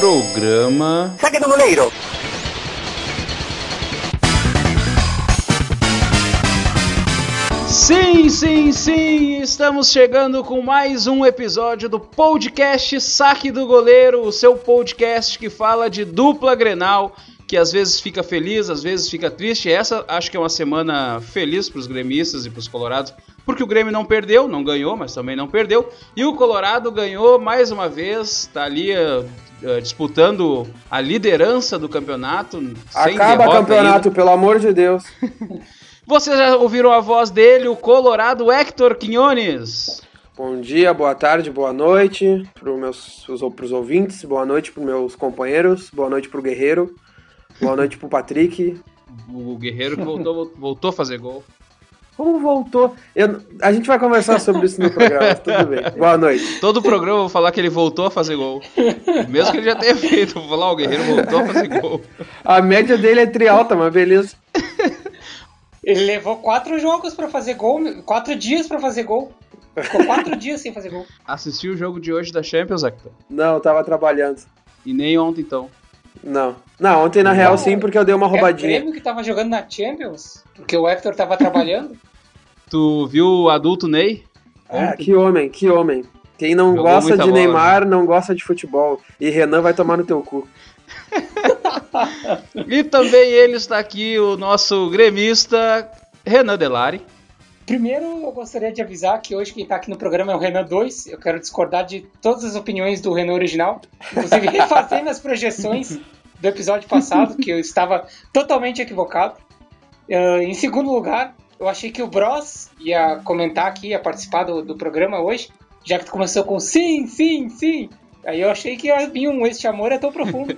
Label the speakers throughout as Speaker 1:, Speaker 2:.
Speaker 1: Programa.
Speaker 2: Saque do goleiro!
Speaker 1: Sim, sim, sim! Estamos chegando com mais um episódio do podcast Saque do Goleiro, o seu podcast que fala de dupla grenal, que às vezes fica feliz, às vezes fica triste. Essa acho que é uma semana feliz para os gremistas e para os colorados, porque o Grêmio não perdeu, não ganhou, mas também não perdeu. E o Colorado ganhou mais uma vez, está ali uh, disputando a liderança do campeonato.
Speaker 3: Acaba o campeonato,
Speaker 1: ainda.
Speaker 3: pelo amor de Deus.
Speaker 1: Vocês já ouviram a voz dele, o Colorado Hector Quinones.
Speaker 3: Bom dia, boa tarde, boa noite para meus os, pros ouvintes, boa noite para meus companheiros, boa noite pro Guerreiro, boa noite pro Patrick.
Speaker 1: O Guerreiro que voltou, voltou a fazer gol.
Speaker 3: Como voltou? Eu- a gente vai conversar sobre isso no programa, tudo bem. Boa noite.
Speaker 1: Todo o programa eu vou falar que ele voltou a fazer gol. Mesmo que ele já tenha feito, eu vou falar, o Guerreiro voltou a fazer gol.
Speaker 3: A média dele é trialta, mas beleza.
Speaker 4: Ele levou quatro jogos pra fazer gol, quatro dias pra fazer gol. Ficou quatro dias sem fazer gol.
Speaker 1: Assistiu o jogo de hoje da Champions, Hector?
Speaker 3: Não, eu tava trabalhando.
Speaker 1: E nem ontem, então.
Speaker 3: Não. Não, ontem na real
Speaker 4: Não,
Speaker 3: sim, porque eu dei uma
Speaker 4: É o
Speaker 3: roubadinha.
Speaker 4: Grêmio que tava jogando na Champions, porque o Hector tava trabalhando.
Speaker 1: Tu viu o adulto Ney?
Speaker 3: Ah, que homem, que homem. Quem não
Speaker 1: Jogou
Speaker 3: gosta de
Speaker 1: bola,
Speaker 3: Neymar não gosta de futebol. E Renan vai tomar no teu cu.
Speaker 1: E também ele está aqui, o nosso gremista Renan Delari.
Speaker 4: Primeiro, eu gostaria de avisar que hoje quem tá aqui no programa é o Renan 2. Eu quero discordar de todas as opiniões do Renan original. Inclusive, refazendo as projeções do episódio passado, que eu estava totalmente equivocado. Ah, em segundo lugar, eu achei que o Bros ia comentar aqui, ia participar do, do programa hoje, já que tu começou com sim, sim, sim. Aí eu achei que ia vir um Este Amor é tão profundo.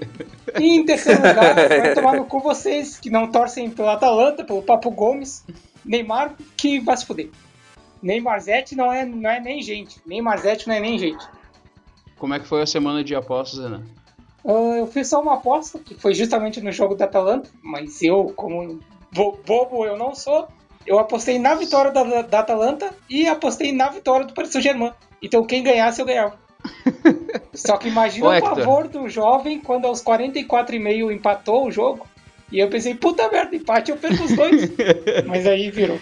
Speaker 4: E em terceiro lugar, vai tomar no cu vocês que não torcem pelo Atalanta, pelo Papo Gomes. Neymar, que vai se fuder. Neymarzete não é, não é nem gente. Neymarzete não é nem gente.
Speaker 1: Como é que foi a semana de apostas, Renan?
Speaker 4: Ah, eu fiz só uma aposta, que foi justamente no jogo da Atalanta, mas eu, como bo- bobo eu não sou, eu apostei na vitória da, da Atalanta e apostei na vitória do Paris Saint-Germain. Então quem ganhasse, eu ganhava. Só que imagina
Speaker 1: Ô,
Speaker 4: o favor do jovem quando aos 44,5 empatou o jogo. E eu pensei, puta merda, empate eu perco os dois. mas aí virou.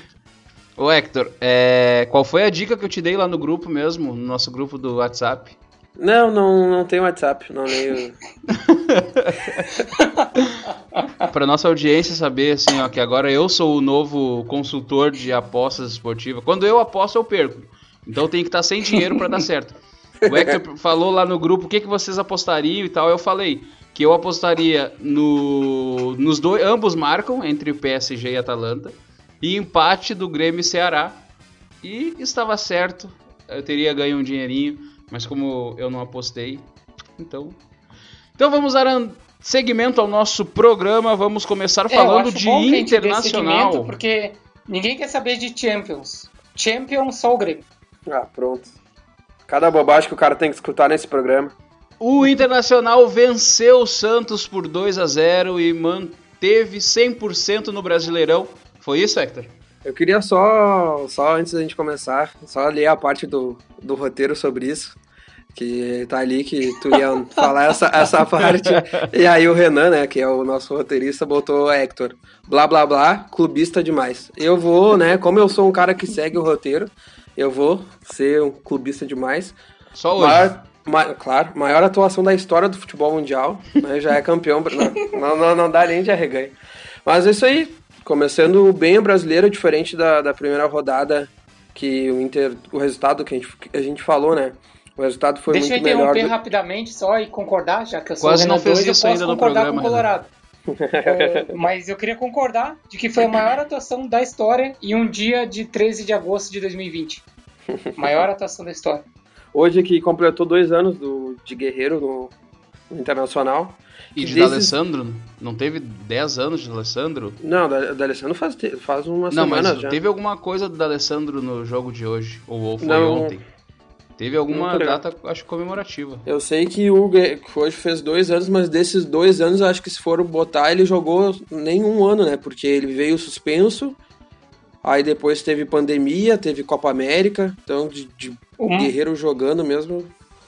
Speaker 1: Ô Hector, é, qual foi a dica que eu te dei lá no grupo mesmo, no nosso grupo do WhatsApp?
Speaker 3: Não, não, não tem WhatsApp, não leio.
Speaker 1: Pra nossa audiência saber, assim, ó, que agora eu sou o novo consultor de apostas esportivas. Quando eu aposto, eu perco. Então tem que estar sem dinheiro pra dar certo. O Hector falou lá no grupo o que, que vocês apostariam e tal. Eu falei que eu apostaria no, nos dois. Ambos marcam entre o PSG e Atalanta. E empate do Grêmio e Ceará. E estava certo. Eu teria ganho um dinheirinho. Mas como eu não apostei, então. Então vamos dar seguimento ao nosso programa. Vamos começar
Speaker 4: É,
Speaker 1: falando
Speaker 4: acho
Speaker 1: de internacional.
Speaker 4: segmento, Porque ninguém quer saber de Champions. Champions só o Grêmio.
Speaker 3: Ah, pronto. Cada bobagem que o cara tem que escutar nesse programa.
Speaker 1: O Internacional venceu o Santos por 2 a 0 e manteve 100% no Brasileirão. Foi isso, Hector?
Speaker 3: Eu queria só, só antes da gente começar, só ler a parte do, do roteiro sobre isso. Que tá ali que tu ia falar essa, essa parte. E aí o Renan, né, que é o nosso roteirista, botou Hector. Blá blá blá, clubista demais. Eu vou, né, como eu sou um cara que segue o roteiro, eu vou ser um clubista demais.
Speaker 1: Só hoje.
Speaker 3: Maior, ma- claro, maior atuação da história do futebol mundial. Né, já é campeão. Não, não, não, não dá nem de arreganho. Mas é isso aí. Começando bem o brasileiro, diferente da, da primeira rodada, que o Inter. O resultado que a gente, que a gente falou, né? O resultado foi
Speaker 4: Deixa eu
Speaker 3: muito melhor.
Speaker 4: interromper
Speaker 3: do-
Speaker 4: rapidamente só e concordar, já que eu sou
Speaker 1: Quase
Speaker 4: o
Speaker 1: não
Speaker 4: Renan
Speaker 1: fez
Speaker 4: 2, eu
Speaker 1: isso
Speaker 4: posso
Speaker 1: ainda no
Speaker 4: concordar
Speaker 1: programa,
Speaker 4: com o Colorado. É, mas eu queria concordar de que foi a maior atuação da história em um dia de 13 de agosto de 2020. Maior atuação da história.
Speaker 3: Hoje que completou dois anos do, de Guerreiro no, no Internacional.
Speaker 1: E de
Speaker 3: desses-
Speaker 1: D'Alessandro? Não teve 10 anos de D'Alessandro?
Speaker 3: Não, da, da Alessandro faz, faz uma
Speaker 1: Não,
Speaker 3: semana
Speaker 1: mas
Speaker 3: já.
Speaker 1: teve alguma coisa do D'Alessandro no jogo de hoje? Ou, ou foi
Speaker 3: Não.
Speaker 1: ontem? Teve alguma data, acho, comemorativa.
Speaker 3: Eu sei que o hoje fez dois anos, mas desses dois anos, acho que se for botar, ele jogou nem um ano, né? Porque ele veio suspenso, aí depois teve pandemia, teve Copa América, então de, de
Speaker 4: Um-
Speaker 3: Guerreiro jogando mesmo.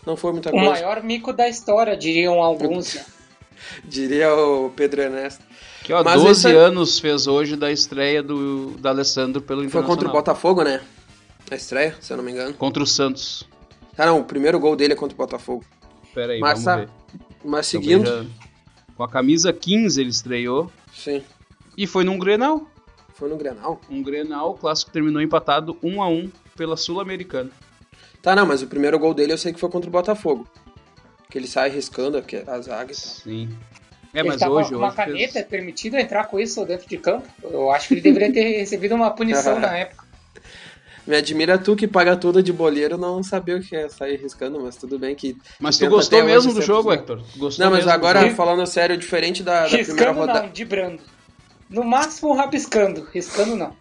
Speaker 3: não foi muita
Speaker 4: O
Speaker 3: coisa.
Speaker 4: maior mico da história, diriam alguns. né?
Speaker 3: Diria o Pedro Ernesto.
Speaker 1: Que ó,
Speaker 3: Mas
Speaker 1: 12
Speaker 3: esse é-
Speaker 1: anos fez hoje da estreia do, da Alessandro pelo
Speaker 3: Foi contra o Botafogo, né? Na estreia, se eu não me engano.
Speaker 1: Contra o Santos.
Speaker 3: Ah, não, o primeiro gol dele é contra o Botafogo.
Speaker 1: Pera aí,
Speaker 3: Mas
Speaker 1: vamos ver.
Speaker 3: Mas seguindo,
Speaker 1: já- Com a camisa 15 ele estreou.
Speaker 3: sim,
Speaker 1: E foi num Grenal.
Speaker 3: Foi no Grenal.
Speaker 1: Um Grenal, o clássico terminou empatado 1 a 1 pela Sul-Americana.
Speaker 3: Tá, não, mas o primeiro gol dele eu sei que foi contra o Botafogo. Que ele sai riscando aqui a zaga e tal.
Speaker 1: Sim. É,
Speaker 4: ele
Speaker 1: mas
Speaker 4: tava
Speaker 1: hoje,
Speaker 4: com uma
Speaker 1: hoje
Speaker 4: caneta,
Speaker 1: fez-
Speaker 4: é permitido entrar com isso dentro de campo? Eu acho que ele deveria ter recebido uma punição na época.
Speaker 3: Me admira tu que paga tudo de boleiro não saber o que é sair riscando, mas tudo bem que.
Speaker 1: Mas tu gostou mesmo do jogo. Hector? Tu Gostou
Speaker 3: Não, mas agora, falando sério, diferente da, da primeira rodada.
Speaker 4: não, dibrando. No máximo rabiscando, riscando não.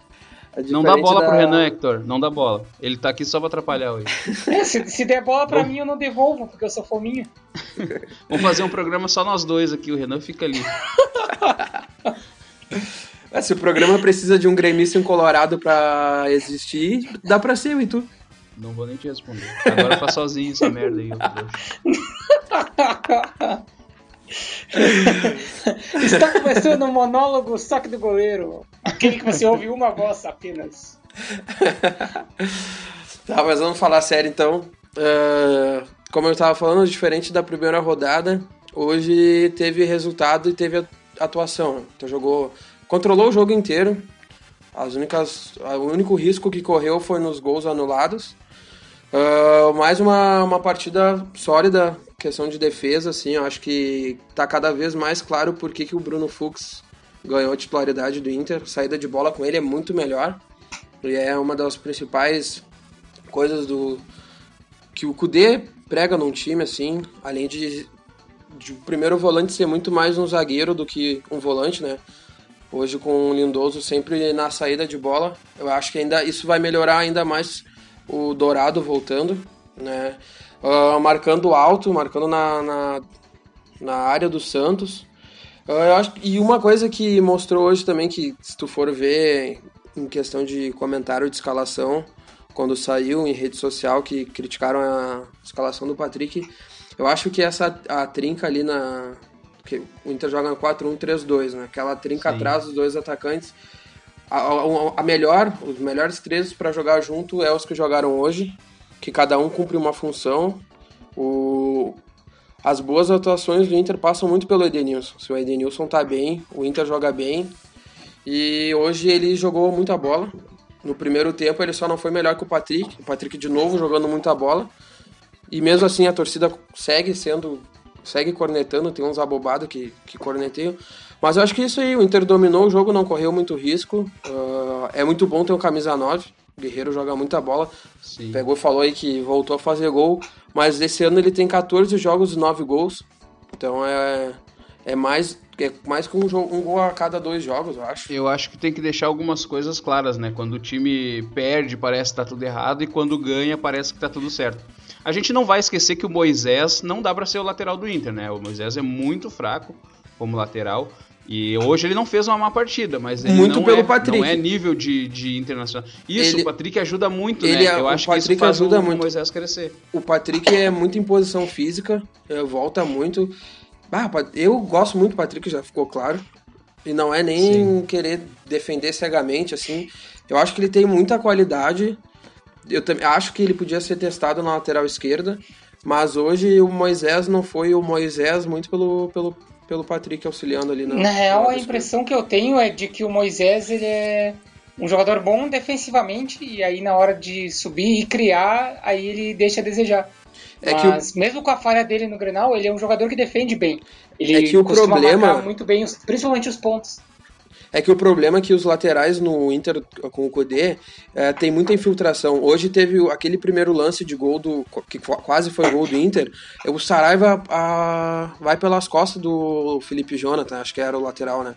Speaker 1: Não dá bola
Speaker 3: da-
Speaker 1: pro Renan, Hector. Não dá bola. Ele tá aqui só pra atrapalhar hoje.
Speaker 4: É, se, se der bola pra mim, eu não devolvo, porque eu sou fominho.
Speaker 1: Vamos fazer um programa só nós dois aqui. O Renan fica ali.
Speaker 3: É, se o programa precisa de um gremista em Colorado pra existir, dá pra ser, e tu?
Speaker 1: Não vou nem te responder. Agora faz sozinho essa merda aí.
Speaker 4: Está começando o monólogo saque do goleiro. Aquele que você ouve uma voz apenas.
Speaker 3: Tá, mas vamos falar sério então. Ah, como eu tava falando, diferente da primeira rodada, hoje teve resultado e teve atuação. Então jogou. Controlou o jogo inteiro. As únicas, o único risco que correu foi nos gols anulados. Ah, mais uma, uma partida sólida, questão de defesa, assim, eu acho que tá cada vez mais claro por que que o Bruno Fux ganhou a titularidade do Inter. Saída de bola com ele é muito melhor. E é uma das principais coisas do que o Kudê prega num time, assim, além de, de o primeiro volante ser muito mais um zagueiro do que um volante, né? Hoje com o Lindoso sempre na saída de bola, eu acho que ainda isso vai melhorar ainda mais o Dourado voltando, né? Ah, marcando alto, marcando na, na, na área do Santos. Ah, eu acho, e uma coisa que mostrou hoje também, que se tu for ver em questão de comentário de escalação, quando saiu em rede social que criticaram a escalação do Patrick, eu acho que essa a trinca ali na que o Inter joga no 4-1-3-2, né? Aquela trinca
Speaker 1: Sim.
Speaker 3: atrás dos dois atacantes. A, a- a melhor, os melhores três para jogar junto é os que jogaram hoje, que cada um cumpre uma função. O, as boas atuações do Inter passam muito pelo Edenilson. Se o Edenilson tá bem, o Inter joga bem. E hoje ele jogou muita bola. No primeiro tempo ele só não foi melhor que o Patrick. O Patrick de novo jogando muita bola. E mesmo assim a torcida segue sendo. segue cornetando, tem uns abobados que, que corneteiam. Mas eu acho que é isso aí, o Inter dominou o jogo, não correu muito risco. Ah, é muito bom ter um camisa 9. Guerreiro joga muita bola.
Speaker 1: Sim.
Speaker 3: Pegou e falou aí que voltou a fazer gol. Mas esse ano ele tem 14 jogos e 9 gols. Então é, é mais, é mais que um, jogo, um gol a cada dois jogos, eu acho.
Speaker 1: Eu acho que tem que deixar algumas coisas claras, né? Quando o time perde, parece que tá tudo errado, e quando ganha, parece que tá tudo certo. A gente não vai esquecer que o Moisés não dá pra ser o lateral do Inter, né? O Moisés é muito fraco como lateral. E hoje ele não fez uma má partida, mas ele
Speaker 3: Muito
Speaker 1: não,
Speaker 3: pelo
Speaker 1: é,
Speaker 3: Patrick.
Speaker 1: não é nível de, de internacional. Isso,
Speaker 3: Ele-
Speaker 1: o Patrick ajuda muito,
Speaker 3: ele
Speaker 1: né?
Speaker 3: é-
Speaker 1: Eu acho que isso
Speaker 3: Patrick
Speaker 1: faz
Speaker 3: ajuda
Speaker 1: o,
Speaker 3: muito.
Speaker 1: o Moisés crescer.
Speaker 3: O Patrick é muito em posição física, é, volta muito. Ah, eu gosto muito do Patrick, já ficou claro. E não é nem querer defender cegamente, assim. Eu acho que ele tem muita qualidade. Eu também acho que ele podia ser testado na lateral esquerda. Mas hoje o Moisés não foi o Moisés muito pelo, pelo, pelo Patrick auxiliando ali na.
Speaker 4: Na real, a impressão que eu tenho é de que o Moisés ele é um jogador bom defensivamente e aí na hora de subir e criar, aí ele deixa a desejar.
Speaker 3: É que o-
Speaker 4: Mas mesmo com a falha dele no Grenal, ele é um jogador que defende bem. Ele
Speaker 3: É que o
Speaker 4: costuma
Speaker 3: problema-
Speaker 4: marcar muito bem, os- principalmente os pontos.
Speaker 3: É que o problema é que os laterais no Inter com o Kudê é, tem muita infiltração. Hoje teve aquele primeiro lance de gol do. que qu- quase foi gol do Inter. O Saraiva vai pelas costas do Felipe Jonathan, acho que era o lateral, né?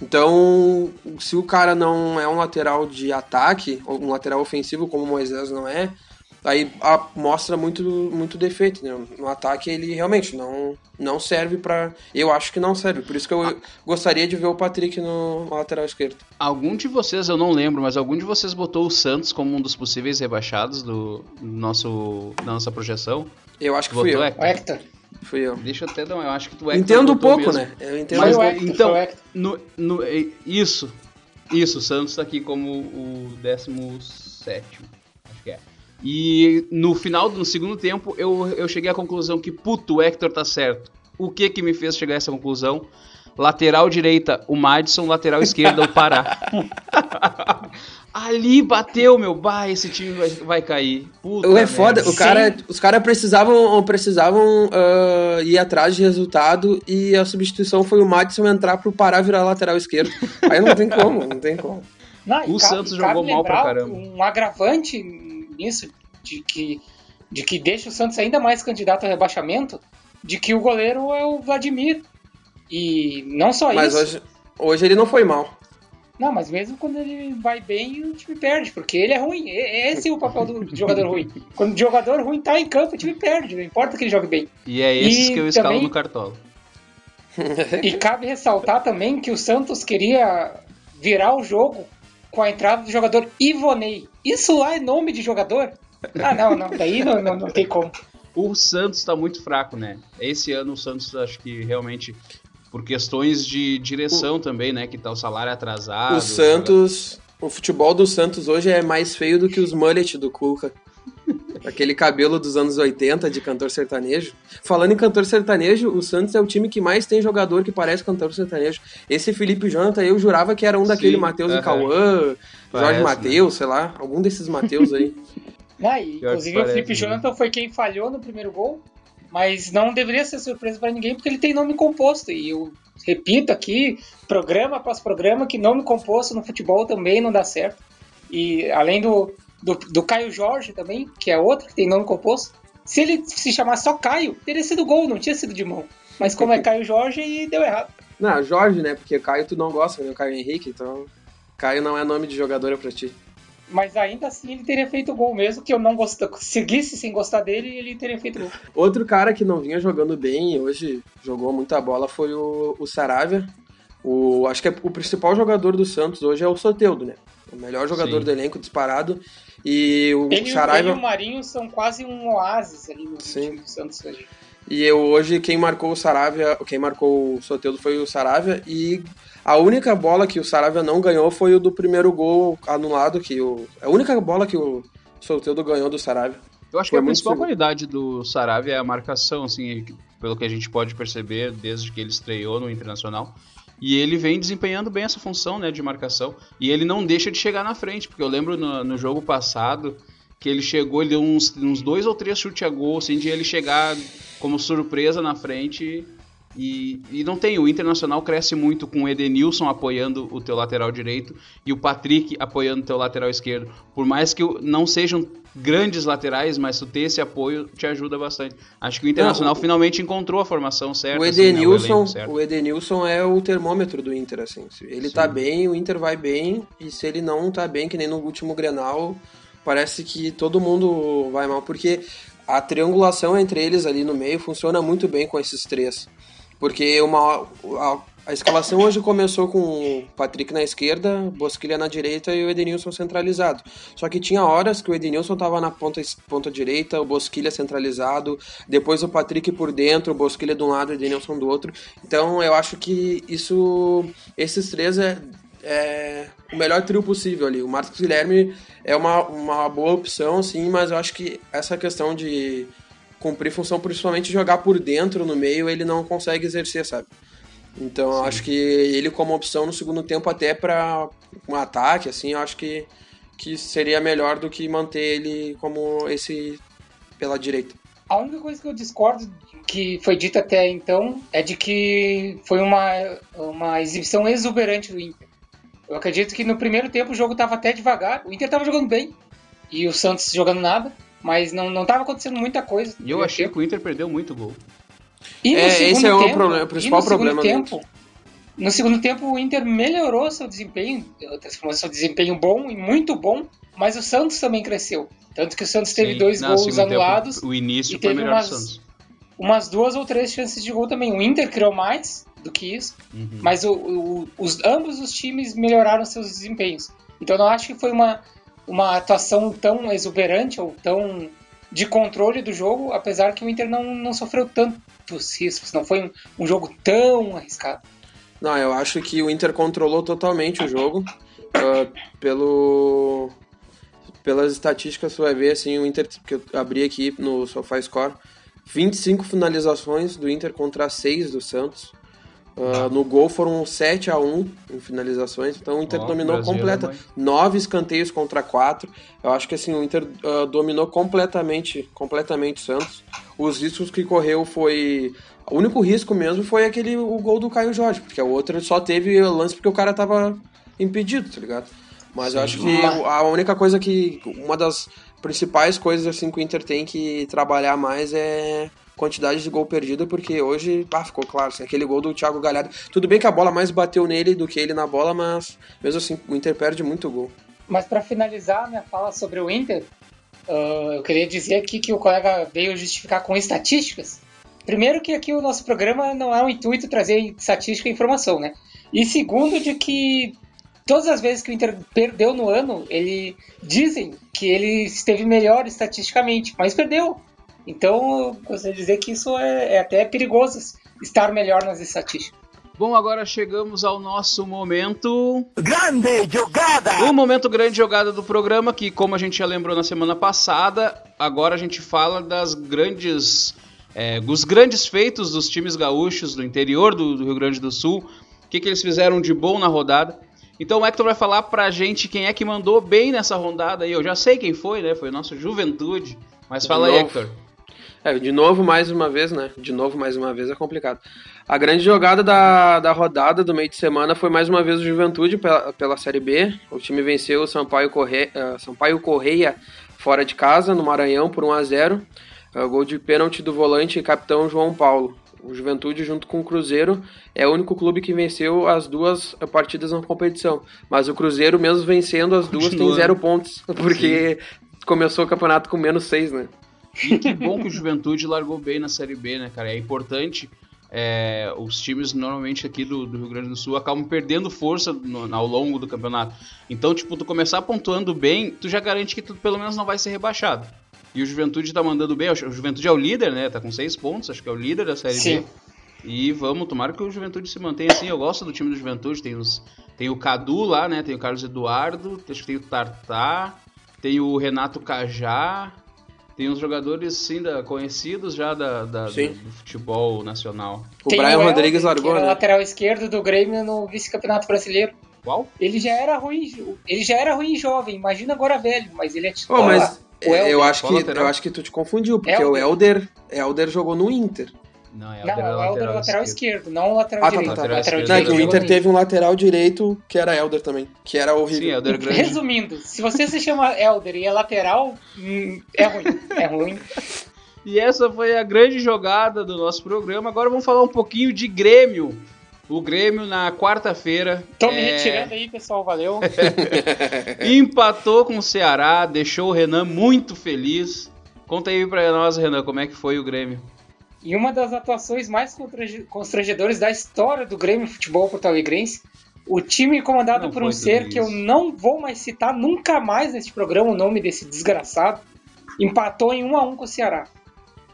Speaker 3: Então, se o cara não é um lateral de ataque, ou um lateral ofensivo como o Moisés não é, aí a, mostra muito, muito defeito, né? No ataque ele realmente não, não serve para Eu acho que não serve, por isso que eu ah. gostaria de ver o Patrick no lateral esquerdo.
Speaker 1: Algum de vocês, eu não lembro, mas algum de vocês botou o Santos como um dos possíveis rebaixados do nosso, da nossa projeção?
Speaker 3: Eu acho que fui eu.
Speaker 4: Hector. Hector.
Speaker 3: Fui eu.
Speaker 1: Deixa eu até dar, eu acho que tu Hector
Speaker 3: Entendo pouco,
Speaker 1: mesmo.
Speaker 3: né?
Speaker 1: Eu entendo mas, Hector, então, no, no, isso, isso, o Santos tá aqui como o 17 acho que é. E no final, no segundo tempo, eu, eu cheguei à conclusão que, puto, o Hector tá certo. O que que me fez chegar a essa conclusão? Lateral direita, o Madison, lateral esquerda, o Pará. Ali bateu, meu. Bah, esse time vai, vai cair.
Speaker 3: Puta é foda. O cara, os caras precisavam, precisavam uh, ir atrás de resultado e a substituição foi o Madison entrar pro Pará virar lateral esquerdo. Aí não tem como, não tem como.
Speaker 1: Não, o Santos jogou mal pra caramba.
Speaker 4: Um agravante nisso, de que, de que deixa o Santos ainda mais candidato a rebaixamento, de que o goleiro é o Vladimir. E não só
Speaker 3: Mas
Speaker 4: isso.
Speaker 3: Mas hoje, hoje ele não foi mal.
Speaker 4: Não, mas mesmo quando ele vai bem, o time perde, porque ele é ruim. Esse é o papel do jogador ruim. Quando o jogador ruim tá em campo, o time perde, não importa que ele jogue bem.
Speaker 1: E é esse que eu escalo também, no cartola.
Speaker 4: E cabe ressaltar também que o Santos queria virar o jogo com a entrada do jogador Ivonei. Isso lá é nome de jogador? Ah, não, não, daí não, não, não tem como.
Speaker 1: O Santos tá muito fraco, né? Esse ano o Santos acho que realmente por questões de direção o, também, né? Que tá o salário atrasado.
Speaker 3: O Santos. O futebol do Santos hoje é mais feio do que os mullet do Cuca. Aquele cabelo dos anos 80 de cantor sertanejo. Falando em cantor sertanejo, o Santos é o time que mais tem jogador que parece cantor sertanejo. Esse Felipe Jonathan, eu jurava que era um daquele Matheus uh -huh. e Cauã, Jorge Matheus, né? sei lá, algum desses Matheus aí.
Speaker 4: Ah, inclusive o Felipe né? Jonathan foi quem falhou no primeiro gol. Mas não deveria ser surpresa para ninguém porque ele tem nome composto. E eu repito aqui, programa após programa, que nome composto no futebol também não dá certo. E além do, do, do Caio Jorge também, que é outro que tem nome composto, se ele se chamasse só Caio, teria sido gol, não tinha sido de mão. Mas como é Caio Jorge, e deu errado.
Speaker 3: Não, Jorge, né? Porque Caio tu não gosta, né? Caio Henrique, então Caio não é nome de jogador pra ti.
Speaker 4: Mas ainda assim ele teria feito gol mesmo, que eu não gosto, seguisse sem gostar dele, ele teria feito gol.
Speaker 3: Outro cara que não vinha jogando bem e hoje jogou muita bola foi o, o Saravia. O, acho que é, o principal jogador do Santos hoje é o Soteudo, né? O melhor jogador Sim. do elenco disparado. E o
Speaker 4: ele, Saraiva... ele e o Marinho são quase um oásis ali no Sim. time do Santos hoje.
Speaker 3: E eu, hoje quem marcou o Saravia, quem marcou o Soteudo foi o Saravia e a única bola que o Saravia não ganhou foi o do primeiro gol anulado, que o, a única bola que o Soteudo ganhou do Saravia.
Speaker 1: Eu acho foi que a principal seguro. qualidade do Saravia é a marcação, assim, pelo que a gente pode perceber desde que ele estreou no Internacional. E ele vem desempenhando bem essa função né, de marcação. E ele não deixa de chegar na frente, porque eu lembro no, no jogo passado que ele chegou, ele deu uns, uns dois ou três chutes a gol, assim, de ele chegar como surpresa na frente e, e não tem, o Internacional cresce muito com o Edenilson apoiando o teu lateral direito e o Patrick apoiando o teu lateral esquerdo. Por mais que não sejam grandes laterais, mas tu ter esse apoio te ajuda bastante. Acho que o Internacional não, finalmente encontrou a formação certa.
Speaker 3: O Edenilson, assim, né, o, o, Edenilson é o termômetro do Inter, assim. Se ele Sim. tá bem, o Inter vai bem, e se ele não tá bem, que nem no último Grenal, parece que todo mundo vai mal, porque a triangulação entre eles ali no meio funciona muito bem com esses três. Porque uma, a, a, escalação hoje começou com o Patrick na esquerda, Bosquilha na direita e o Edenilson centralizado. Só que tinha horas que o Edenilson estava na ponta, ponta direita, o Bosquilha centralizado, depois o Patrick por dentro, o Bosquilha de um lado e o Edenilson do outro. Então eu acho que isso, esses três é, é o melhor trio possível ali. O Marcos Guilherme é uma, uma boa opção, sim, mas eu acho que essa questão de cumprir função, principalmente jogar por dentro no meio, ele não consegue exercer, sabe? Então eu acho que ele como opção no segundo tempo até para um ataque, assim, eu acho que, que seria melhor do que manter ele como esse pela direita.
Speaker 4: A única coisa que eu discordo que foi dita até então é de que foi uma, uma exibição exuberante do Inter. Eu acredito que no primeiro tempo o jogo estava até devagar, o Inter estava jogando bem e o Santos jogando nada. Mas não, não tava acontecendo muita coisa.
Speaker 1: E eu achei tempo. que o Inter perdeu muito gol.
Speaker 3: E é, esse é o, problema, o principal problema.
Speaker 4: Tempo, No segundo tempo, o Inter melhorou seu desempenho, transformou seu desempenho bom e muito bom, mas o Santos também cresceu. Tanto que o Santos teve Sim. dois Não, gols anulados.
Speaker 1: Tempo, o início e foi melhor umas, do Santos.
Speaker 4: Umas duas ou três chances de gol também. O Inter criou mais do que isso, uhum. mas o, o, os, ambos os times melhoraram seus desempenhos. Então eu não acho que foi uma, uma atuação tão exuberante ou tão de controle do jogo, apesar que o Inter não, não sofreu tantos riscos, não foi um, um jogo tão arriscado.
Speaker 3: Não, eu acho que o Inter controlou totalmente o jogo. Uh, pelo pelas estatísticas você vai ver assim o Inter que eu abri aqui no SofaScore 25 finalizações do Inter contra 6 do Santos Uh, no gol foram 7 a 1 em finalizações, então o Inter oh, dominou completa. Nove escanteios contra quatro. Eu acho que assim, o Inter uh, dominou completamente, completamente o Santos. Os riscos que correu foi. O único risco mesmo foi aquele o gol do Caio Jorge, porque o outro só teve lance porque o cara tava impedido, tá ligado? Mas Sim. eu acho que a única coisa que. Uma das principais coisas assim que o Inter tem que trabalhar mais é quantidade de gol perdido, porque hoje, ah, ficou claro, assim, aquele gol do Thiago Galhardo. Tudo bem que a bola mais bateu nele do que ele na bola, mas mesmo assim, o Inter perde muito gol.
Speaker 4: Mas para finalizar minha fala sobre o Inter, uh, eu queria dizer aqui que o colega veio justificar com estatísticas. Primeiro que aqui o nosso programa não é um intuito trazer estatística e informação, né? E segundo de que todas as vezes que o Inter perdeu no ano, ele dizem que ele esteve melhor estatisticamente, mas perdeu. Então, eu gostaria de dizer que isso é, é até perigoso, estar melhor nas estatísticas.
Speaker 1: Bom, agora chegamos ao nosso momento.
Speaker 2: Grande jogada!
Speaker 1: O momento grande jogada do programa, que, como a gente já lembrou na semana passada, agora a gente fala das grandes. É, dos grandes feitos dos times gaúchos do interior do, do Rio Grande do Sul. O que, que eles fizeram de bom na rodada. Então o Hector vai falar pra gente quem é que mandou bem nessa rodada aí. Eu já sei quem foi, né? Foi o nosso Juventude. Mas fala aí, Hector.
Speaker 3: É, de novo, mais uma vez, né? De novo, mais uma vez é complicado. A grande jogada da, da rodada do meio de semana foi mais uma vez o Juventude pela, pela Série B. O time venceu o Sampaio Correia, uh, Sampaio Correia fora de casa, no Maranhão, por 1 a 0 uh, Gol de pênalti do volante e capitão João Paulo. O Juventude, junto com o Cruzeiro, é o único clube que venceu as duas partidas na competição. Mas o Cruzeiro, mesmo vencendo as duas, Continua. tem zero pontos, porque Sim. começou o campeonato com menos seis, né?
Speaker 1: E que bom que o Juventude largou bem na Série B, né, cara? É importante. É, os times normalmente aqui do, do, Rio Grande do Sul acabam perdendo força no, ao longo do campeonato. Então, tipo, tu começar pontuando bem, tu já garante que tu pelo menos não vai ser rebaixado. E o Juventude tá mandando bem. O Juventude é o líder, né? Tá com seis pontos, acho que é o líder da Série Sim. B. E vamos, tomara que o Juventude se mantenha assim. Eu gosto do time do Juventude. Tem, os, tem o Cadu lá, né? Tem o Carlos Eduardo, acho que tem o Tartar, tem o Renato Cajá, tem uns jogadores sim, da, conhecidos já da, da do, do, futebol nacional.
Speaker 3: O tem Brian o Rodrigues largou,
Speaker 4: né?
Speaker 3: lateral
Speaker 4: esquerdo do Grêmio no vice-campeonato brasileiro.
Speaker 1: Qual?
Speaker 4: Ele já era ruim, ele já era ruim jovem, imagina agora velho, mas ele é
Speaker 3: titular. Oh, mas eu acho que eu acho que tu te confundiu, porque Elder. o Elder, Elder jogou no Inter.
Speaker 4: Não, é o não, lateral, lateral, lateral esquerdo. esquerdo, não o lateral ah, direito. Tá, tá. Lateral
Speaker 3: não, é o Inter teve um lateral direito que era Elder também, que era horrível. Sim,
Speaker 1: Elder grande.
Speaker 4: Resumindo, se você se chama Elder e é lateral, hum, é ruim. É ruim.
Speaker 1: E essa foi a grande jogada do nosso programa. Agora vamos falar um pouquinho de Grêmio. O Grêmio na quarta-feira.
Speaker 4: Tô me é... retirando aí, pessoal, valeu.
Speaker 1: Empatou com o Ceará, deixou o Renan muito feliz. Conta aí pra nós, Renan, como é que foi o Grêmio.
Speaker 4: E uma das atuações mais constrangedoras da história do Grêmio Futebol Porto Alegrense, o time comandado não por um ser isso. que eu não vou mais citar nunca mais neste programa o nome desse desgraçado, empatou em 1 a 1 com o Ceará.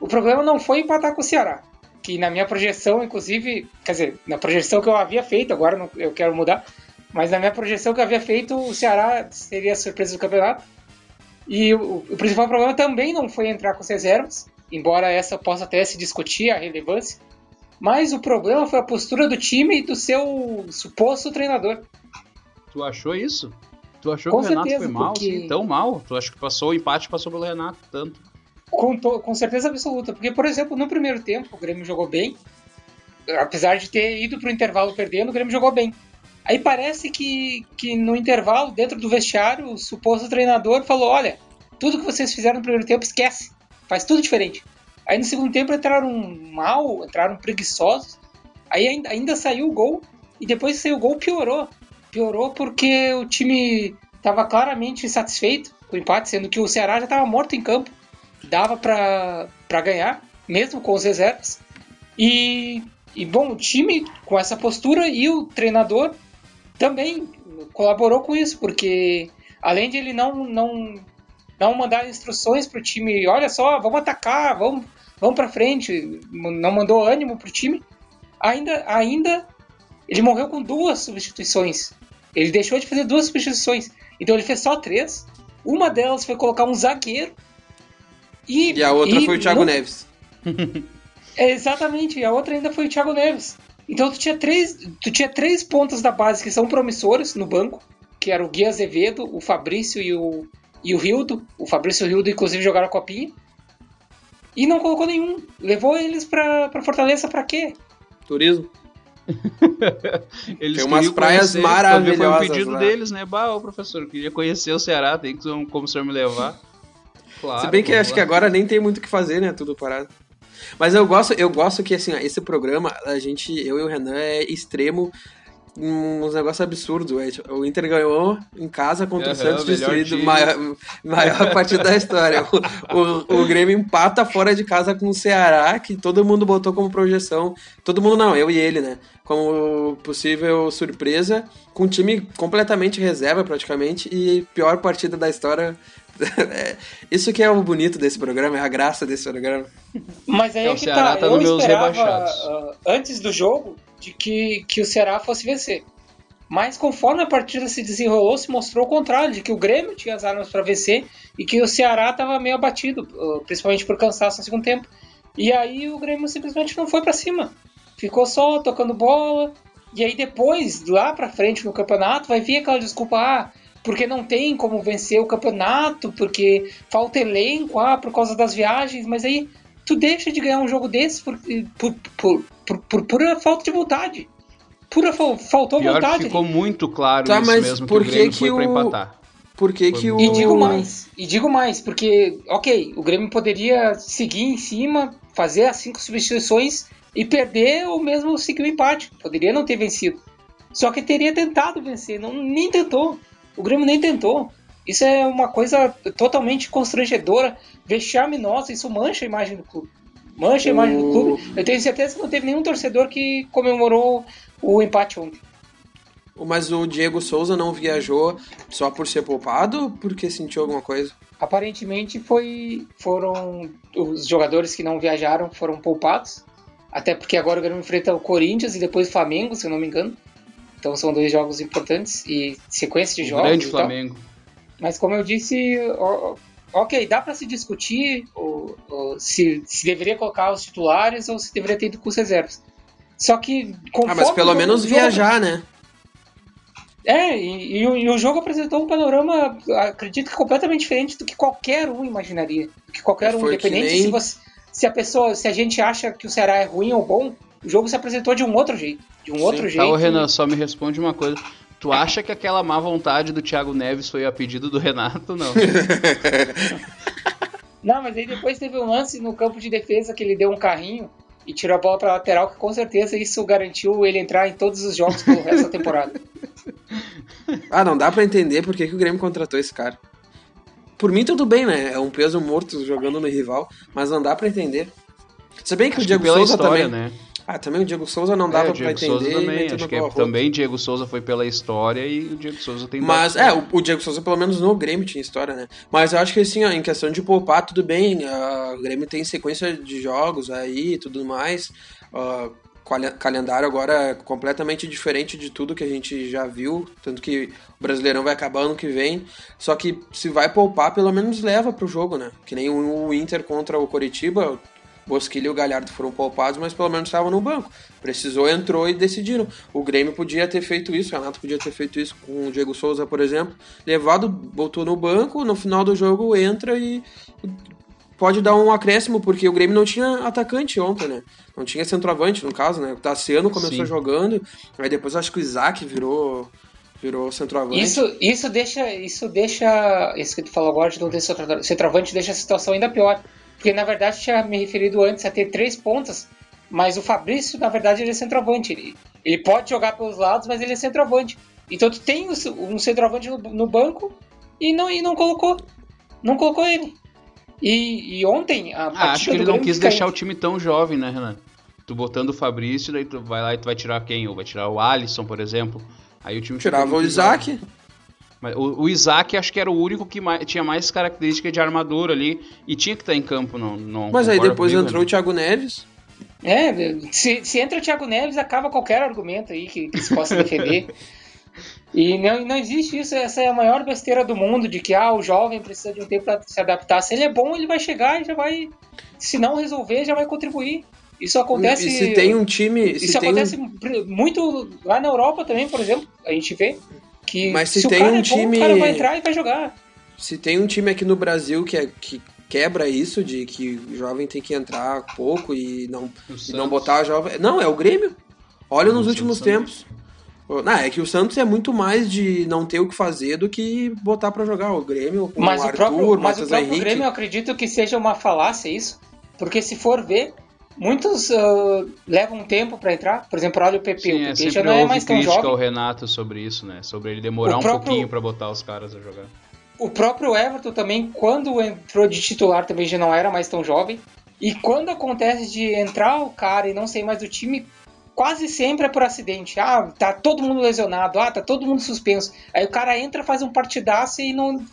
Speaker 4: O problema não foi empatar com o Ceará, que na minha projeção, inclusive, quer dizer, na projeção que eu havia feito, agora não, eu quero mudar, mas na minha projeção que eu havia feito, o Ceará seria a surpresa do campeonato. E o, o principal problema também não foi entrar com as reservas, embora essa possa até se discutir a relevância. Mas o problema foi a postura do time e do seu suposto treinador.
Speaker 1: Tu achou isso? Tu achou com que o Renato certeza, foi mal? Porque... Assim, tão mal? Tu acha que passou o empate passou pelo Renato tanto?
Speaker 4: Com, com certeza absoluta. Porque, por exemplo, no primeiro tempo o Grêmio jogou bem. Apesar de ter ido para o intervalo perdendo, o Grêmio jogou bem. Aí parece que, que no intervalo, dentro do vestiário, o suposto treinador falou: olha, tudo que vocês fizeram no primeiro tempo, esquece faz tudo diferente. Aí no segundo tempo entraram mal, entraram preguiçosos. Aí ainda, ainda saiu o gol e depois que saiu o gol piorou. Piorou porque o time estava claramente insatisfeito com o empate, sendo que o Ceará já estava morto em campo. Dava para ganhar, mesmo com os reservas. E, e, bom, o time com essa postura e o treinador também colaborou com isso, porque além de ele não, não, não mandar instruções para o time, olha só, vamos atacar, vamos, vamos para frente, não mandou ânimo para o time, ainda, ainda ele morreu com duas substituições. Ele deixou de fazer duas substituições. Então ele fez só três. Uma delas foi colocar um zagueiro.
Speaker 3: E, e a outra e foi o Thiago no... Neves.
Speaker 4: é, exatamente, e a outra ainda foi o Thiago Neves. Então tu tinha três, tu tinha três pontas da base que são promissores no banco, que era o Gui Azevedo, o Fabrício e o, e o Rildo. O Fabrício e o Rildo, inclusive, jogaram a copinha. E não colocou nenhum. Levou eles pra, pra Fortaleza pra quê?
Speaker 3: Turismo.
Speaker 1: Eles tem umas praias maravilhosas. Foi um pedido lá. deles, né? Bah, professor, queria conhecer o Ceará, tem que como o senhor me levar.
Speaker 3: Claro, Se bem que acho lá. que agora nem tem muito o que fazer, né? Tudo parado. Mas eu gosto, eu gosto que assim, esse programa, a gente, eu e o Renan é extremo uns negócios absurdos. O Inter ganhou em casa contra uhum, o Santos destruído, maior, maior partida da história. O, o, o, Grêmio empata fora de casa com o Ceará, que todo mundo botou como projeção. Todo mundo não, eu e ele, né? Como possível surpresa, com um time completamente reserva praticamente, e pior partida da história. É, isso que é o bonito desse programa, é a graça desse programa.
Speaker 4: Mas aí é, é que tá, tá eu esperava, uh, antes do jogo, de que, que o Ceará fosse vencer. Mas conforme a partida se desenrolou, se mostrou o contrário, de que o Grêmio tinha as armas para vencer e que o Ceará estava meio abatido, principalmente por cansaço no segundo tempo. E aí o Grêmio simplesmente não foi para cima. Ficou só tocando bola. E aí depois, lá para frente no campeonato, vai vir aquela desculpa, ah, porque não tem como vencer o campeonato, porque falta elenco, ah, por causa das viagens, mas aí tu deixa de ganhar um jogo desse por, por, por, por, por pura falta de vontade. Pura faltou Pior vontade.
Speaker 1: ficou muito claro tá, isso mesmo por que, que o Grêmio que foi o... pra empatar.
Speaker 3: Por que, que o...
Speaker 4: E digo mais, e digo mais, porque, ok, o Grêmio poderia seguir em cima, fazer as cinco substituições e perder ou mesmo seguir o empate. Poderia não ter vencido. Só que teria tentado vencer, não, nem tentou. O Grêmio nem tentou. Isso é uma coisa totalmente constrangedora, vexaminosa, isso mancha a imagem do clube. Mancha a imagem do clube. Eu tenho certeza que não teve nenhum torcedor que comemorou o empate ontem.
Speaker 3: Mas o Diego Souza não viajou só por ser poupado ou porque sentiu alguma coisa?
Speaker 4: Aparentemente foi, foram os jogadores que não viajaram foram poupados. Até porque agora o Grêmio enfrenta o Corinthians e depois o Flamengo, se eu não me engano. Então são dois jogos importantes e sequência de o jogos.
Speaker 1: Grande Flamengo.
Speaker 4: Mas como eu disse, ok, dá para se discutir o, o, se, se deveria colocar os titulares ou se deveria ter ido com os reservas. Só que.
Speaker 3: Ah, mas pelo menos jogo, viajar, né?
Speaker 4: É, e, e, o, e, o, jogo apresentou um panorama, acredito que completamente diferente do que qualquer um imaginaria. Do que qualquer um, independente nem... se, você, se a pessoa, se a gente acha que o Ceará é ruim ou bom, o jogo se apresentou de um outro jeito. De um Sim. outro jeito. Tá,
Speaker 1: o Renan, só me responde uma coisa. Tu acha que aquela má vontade do Thiago Neves foi a pedido do Renato? Não.
Speaker 4: não, mas aí depois teve um lance no campo de defesa que ele deu um carrinho e tirou a bola para lateral, que com certeza isso garantiu ele entrar em todos os jogos pelo resto da temporada.
Speaker 3: Ah, não dá para entender por que, que o Grêmio contratou esse cara. Por mim, tudo bem, né? É um peso morto jogando no rival, mas não dá para entender. Se bem que Acho o Diego Souza história, também. Né? Ah, também o Diego Souza não dava é, pra entender. Souza
Speaker 1: também, acho que é, também Diego Souza foi pela história e o Diego Souza tem
Speaker 3: Mas, é, o, o, Diego Souza pelo menos no Grêmio tinha história, né? Mas eu acho que assim, ó, em questão de poupar, tudo bem. Uh, o Grêmio tem sequência de jogos aí e tudo mais. Uh, calendário agora é completamente diferente de tudo que a gente já viu, tanto que o Brasileirão vai acabar ano que vem. Só que se vai poupar, pelo menos leva pro jogo, né? Que nem o Inter contra o Coritiba, Bosquilha e o Galhardo foram poupados, mas pelo menos estavam no banco. Precisou, entrou e decidiram. O Grêmio podia ter feito isso, o Renato podia ter feito isso com o Diego Souza, por exemplo. Levado, botou no banco, no final do jogo entra e pode dar um acréscimo, porque o Grêmio não tinha atacante ontem, né? Não tinha centroavante, no caso, né? O Tassiano começou Sim. jogando, aí depois acho que o Isaac virou virou centroavante.
Speaker 4: Isso, isso deixa, isso deixa, isso que tu falou agora de não ter centroavante deixa a situação ainda pior. Porque na verdade tinha me referido antes a ter três pontas, mas o Fabrício, na verdade, ele é centroavante. Ele, Ele pode jogar pelos lados, mas ele é centroavante. Então tu tem um centroavante no, no banco e não, e não colocou. Não colocou ele. E, e ontem a
Speaker 1: ah, Acho que ele não quis deixar o time tão jovem, né, Renan? Tu botando o Fabrício, daí tu vai lá e tu vai tirar quem? Ou vai tirar o Alisson, por exemplo. Aí o time
Speaker 3: Tirava o Isaac.
Speaker 1: Mas o, o, Isaac acho que era o único que mais, tinha mais característica de armador ali e tinha que estar tá em campo, não. não
Speaker 3: Mas aí depois comigo, entrou né? o Thiago Neves.
Speaker 4: É, se, se entra o Thiago Neves, acaba qualquer argumento aí que, que se possa defender. E não, não existe isso, essa é a maior besteira do mundo, de que ah, o jovem precisa de um tempo para se adaptar. Se ele é bom, ele vai chegar e já vai. Se não resolver, já vai contribuir. Isso acontece.
Speaker 3: E se tem um time.
Speaker 4: Isso acontece um... muito lá na Europa também, por exemplo. A gente vê que
Speaker 3: Mas se, se tem um é time. Bom,
Speaker 4: o cara vai entrar e vai jogar.
Speaker 3: Se tem um time aqui no Brasil que, é, que quebra isso de que o jovem tem que entrar pouco e não, e não botar a jovem. Não, é o Grêmio. Olha nos últimos tempos. Não, é que o Santos é muito mais de não ter o que fazer do que botar para jogar o Grêmio,
Speaker 4: o mas Arthur, o próprio, mas o próprio Henrique. Grêmio eu acredito que seja uma falácia isso, porque se for ver, muitos uh, levam um tempo para entrar. Por exemplo, olha o PP,
Speaker 1: Sim,
Speaker 4: o PP
Speaker 1: é, já não é mais tão jovem. ao Renato sobre isso, né? Sobre ele demorar próprio, um pouquinho para botar os caras a jogar.
Speaker 4: O próprio Everton também, quando entrou de titular, também já não era mais tão jovem. E quando acontece de entrar o cara e não ser mais do time, quase sempre é por acidente. Ah, tá todo mundo lesionado, ah, tá todo mundo suspenso. Aí o cara entra, faz um partidaço e não,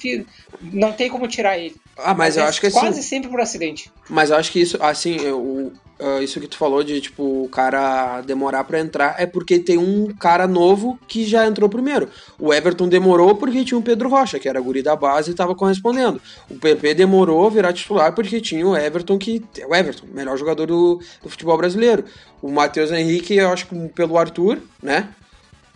Speaker 4: não tem como tirar ele.
Speaker 3: Ah, mas, mas eu é acho que
Speaker 4: assim, quase sempre por acidente.
Speaker 3: Mas eu acho que isso, assim, o, uh, isso que tu falou de, tipo, o cara demorar para entrar é porque tem um cara novo que já entrou primeiro. O Everton demorou porque tinha o Pedro Rocha, que era guri da base e tava correspondendo. O PP demorou a virar titular porque tinha o Everton, que é o Everton, melhor jogador do, do futebol brasileiro. O Matheus Henrique, eu acho que pelo Arthur, né?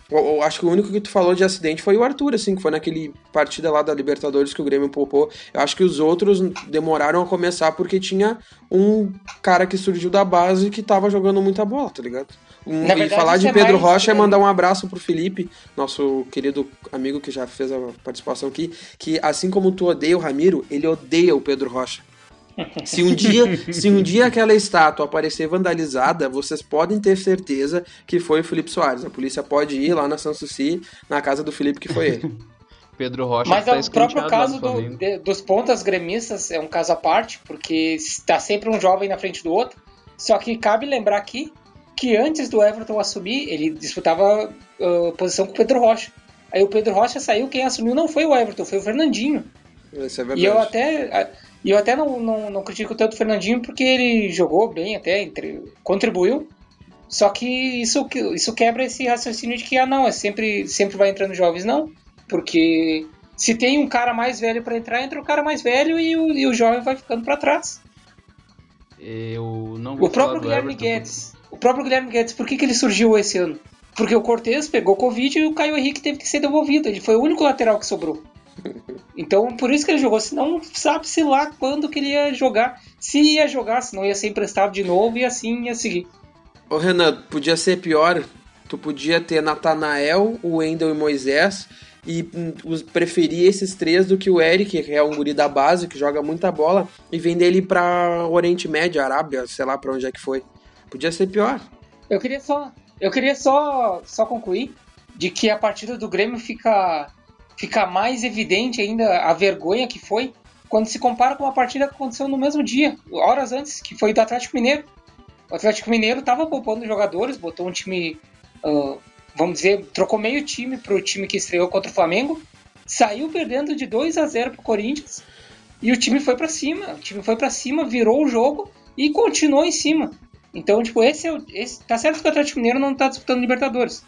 Speaker 3: Eu acho que o único que tu falou de acidente foi o Arthur, assim, que foi naquele partida lá da Libertadores que o Grêmio poupou. Eu acho que os outros demoraram a começar porque tinha um cara que surgiu da base que tava jogando muita bola, tá ligado? Um, verdade, e falar de é Pedro mais... Rocha é mandar um abraço pro Felipe, nosso querido amigo que já fez a participação aqui, que assim como tu odeia o Ramiro, ele odeia o Pedro Rocha. Se um dia, se um dia aquela estátua aparecer vandalizada, vocês podem ter certeza que foi o Felipe Soares. A polícia pode ir lá na Sanssouci, na casa do Felipe, que foi ele.
Speaker 1: Pedro Rocha
Speaker 4: Mas tá é o próprio caso do, de, dos pontas gremistas é um caso à parte, porque está sempre um jovem na frente do outro. Só que cabe lembrar aqui que antes do Everton assumir, ele disputava uh, posição com o Pedro Rocha. Aí o Pedro Rocha saiu, quem assumiu não foi o Everton, foi o Fernandinho.
Speaker 3: Isso é verdade.
Speaker 4: E eu até e eu até não, não, não critico tanto o Fernandinho porque ele jogou bem até, entre, contribuiu. Só que isso, isso quebra esse raciocínio de que, ah, não, é sempre, sempre vai entrando jovens. Não, porque se tem um cara mais velho para entrar, entra o cara mais velho e o, e o jovem vai ficando para trás.
Speaker 1: Eu não vou
Speaker 4: O próprio Guilherme Everton, Guedes. O próprio Guilherme Guedes, por que, que ele surgiu esse ano? Porque o Cortez pegou Covid e o Caio Henrique teve que ser devolvido. Ele foi o único lateral que sobrou. Então, por isso que ele jogou. Senão, sabe-se lá quando que ele ia jogar. Se ia jogar, se não ia ser emprestado de novo e assim ia seguir.
Speaker 3: Ô, Renan, podia ser pior. Tu podia ter Natanael, o Wendel e Moisés e hum, preferir esses três do que o Eric, que é um guri da base, que joga muita bola, e vender ele pra Oriente Médio, Arábia, sei lá pra onde é que foi. Podia ser pior.
Speaker 4: Eu queria só, eu queria só, só concluir de que a partida do Grêmio fica fica mais evidente ainda a vergonha que foi quando se compara com uma partida que aconteceu no mesmo dia, horas antes, que foi do Atlético Mineiro. O Atlético Mineiro estava poupando jogadores, botou um time, uh, vamos dizer, trocou meio time para o time que estreou contra o Flamengo, saiu perdendo de 2 a 0 para o Corinthians e o time foi para cima. O time foi para cima, virou o jogo e continuou em cima. Então, tipo, esse é o. Esse, tá certo que o Atlético Mineiro não está disputando Libertadores.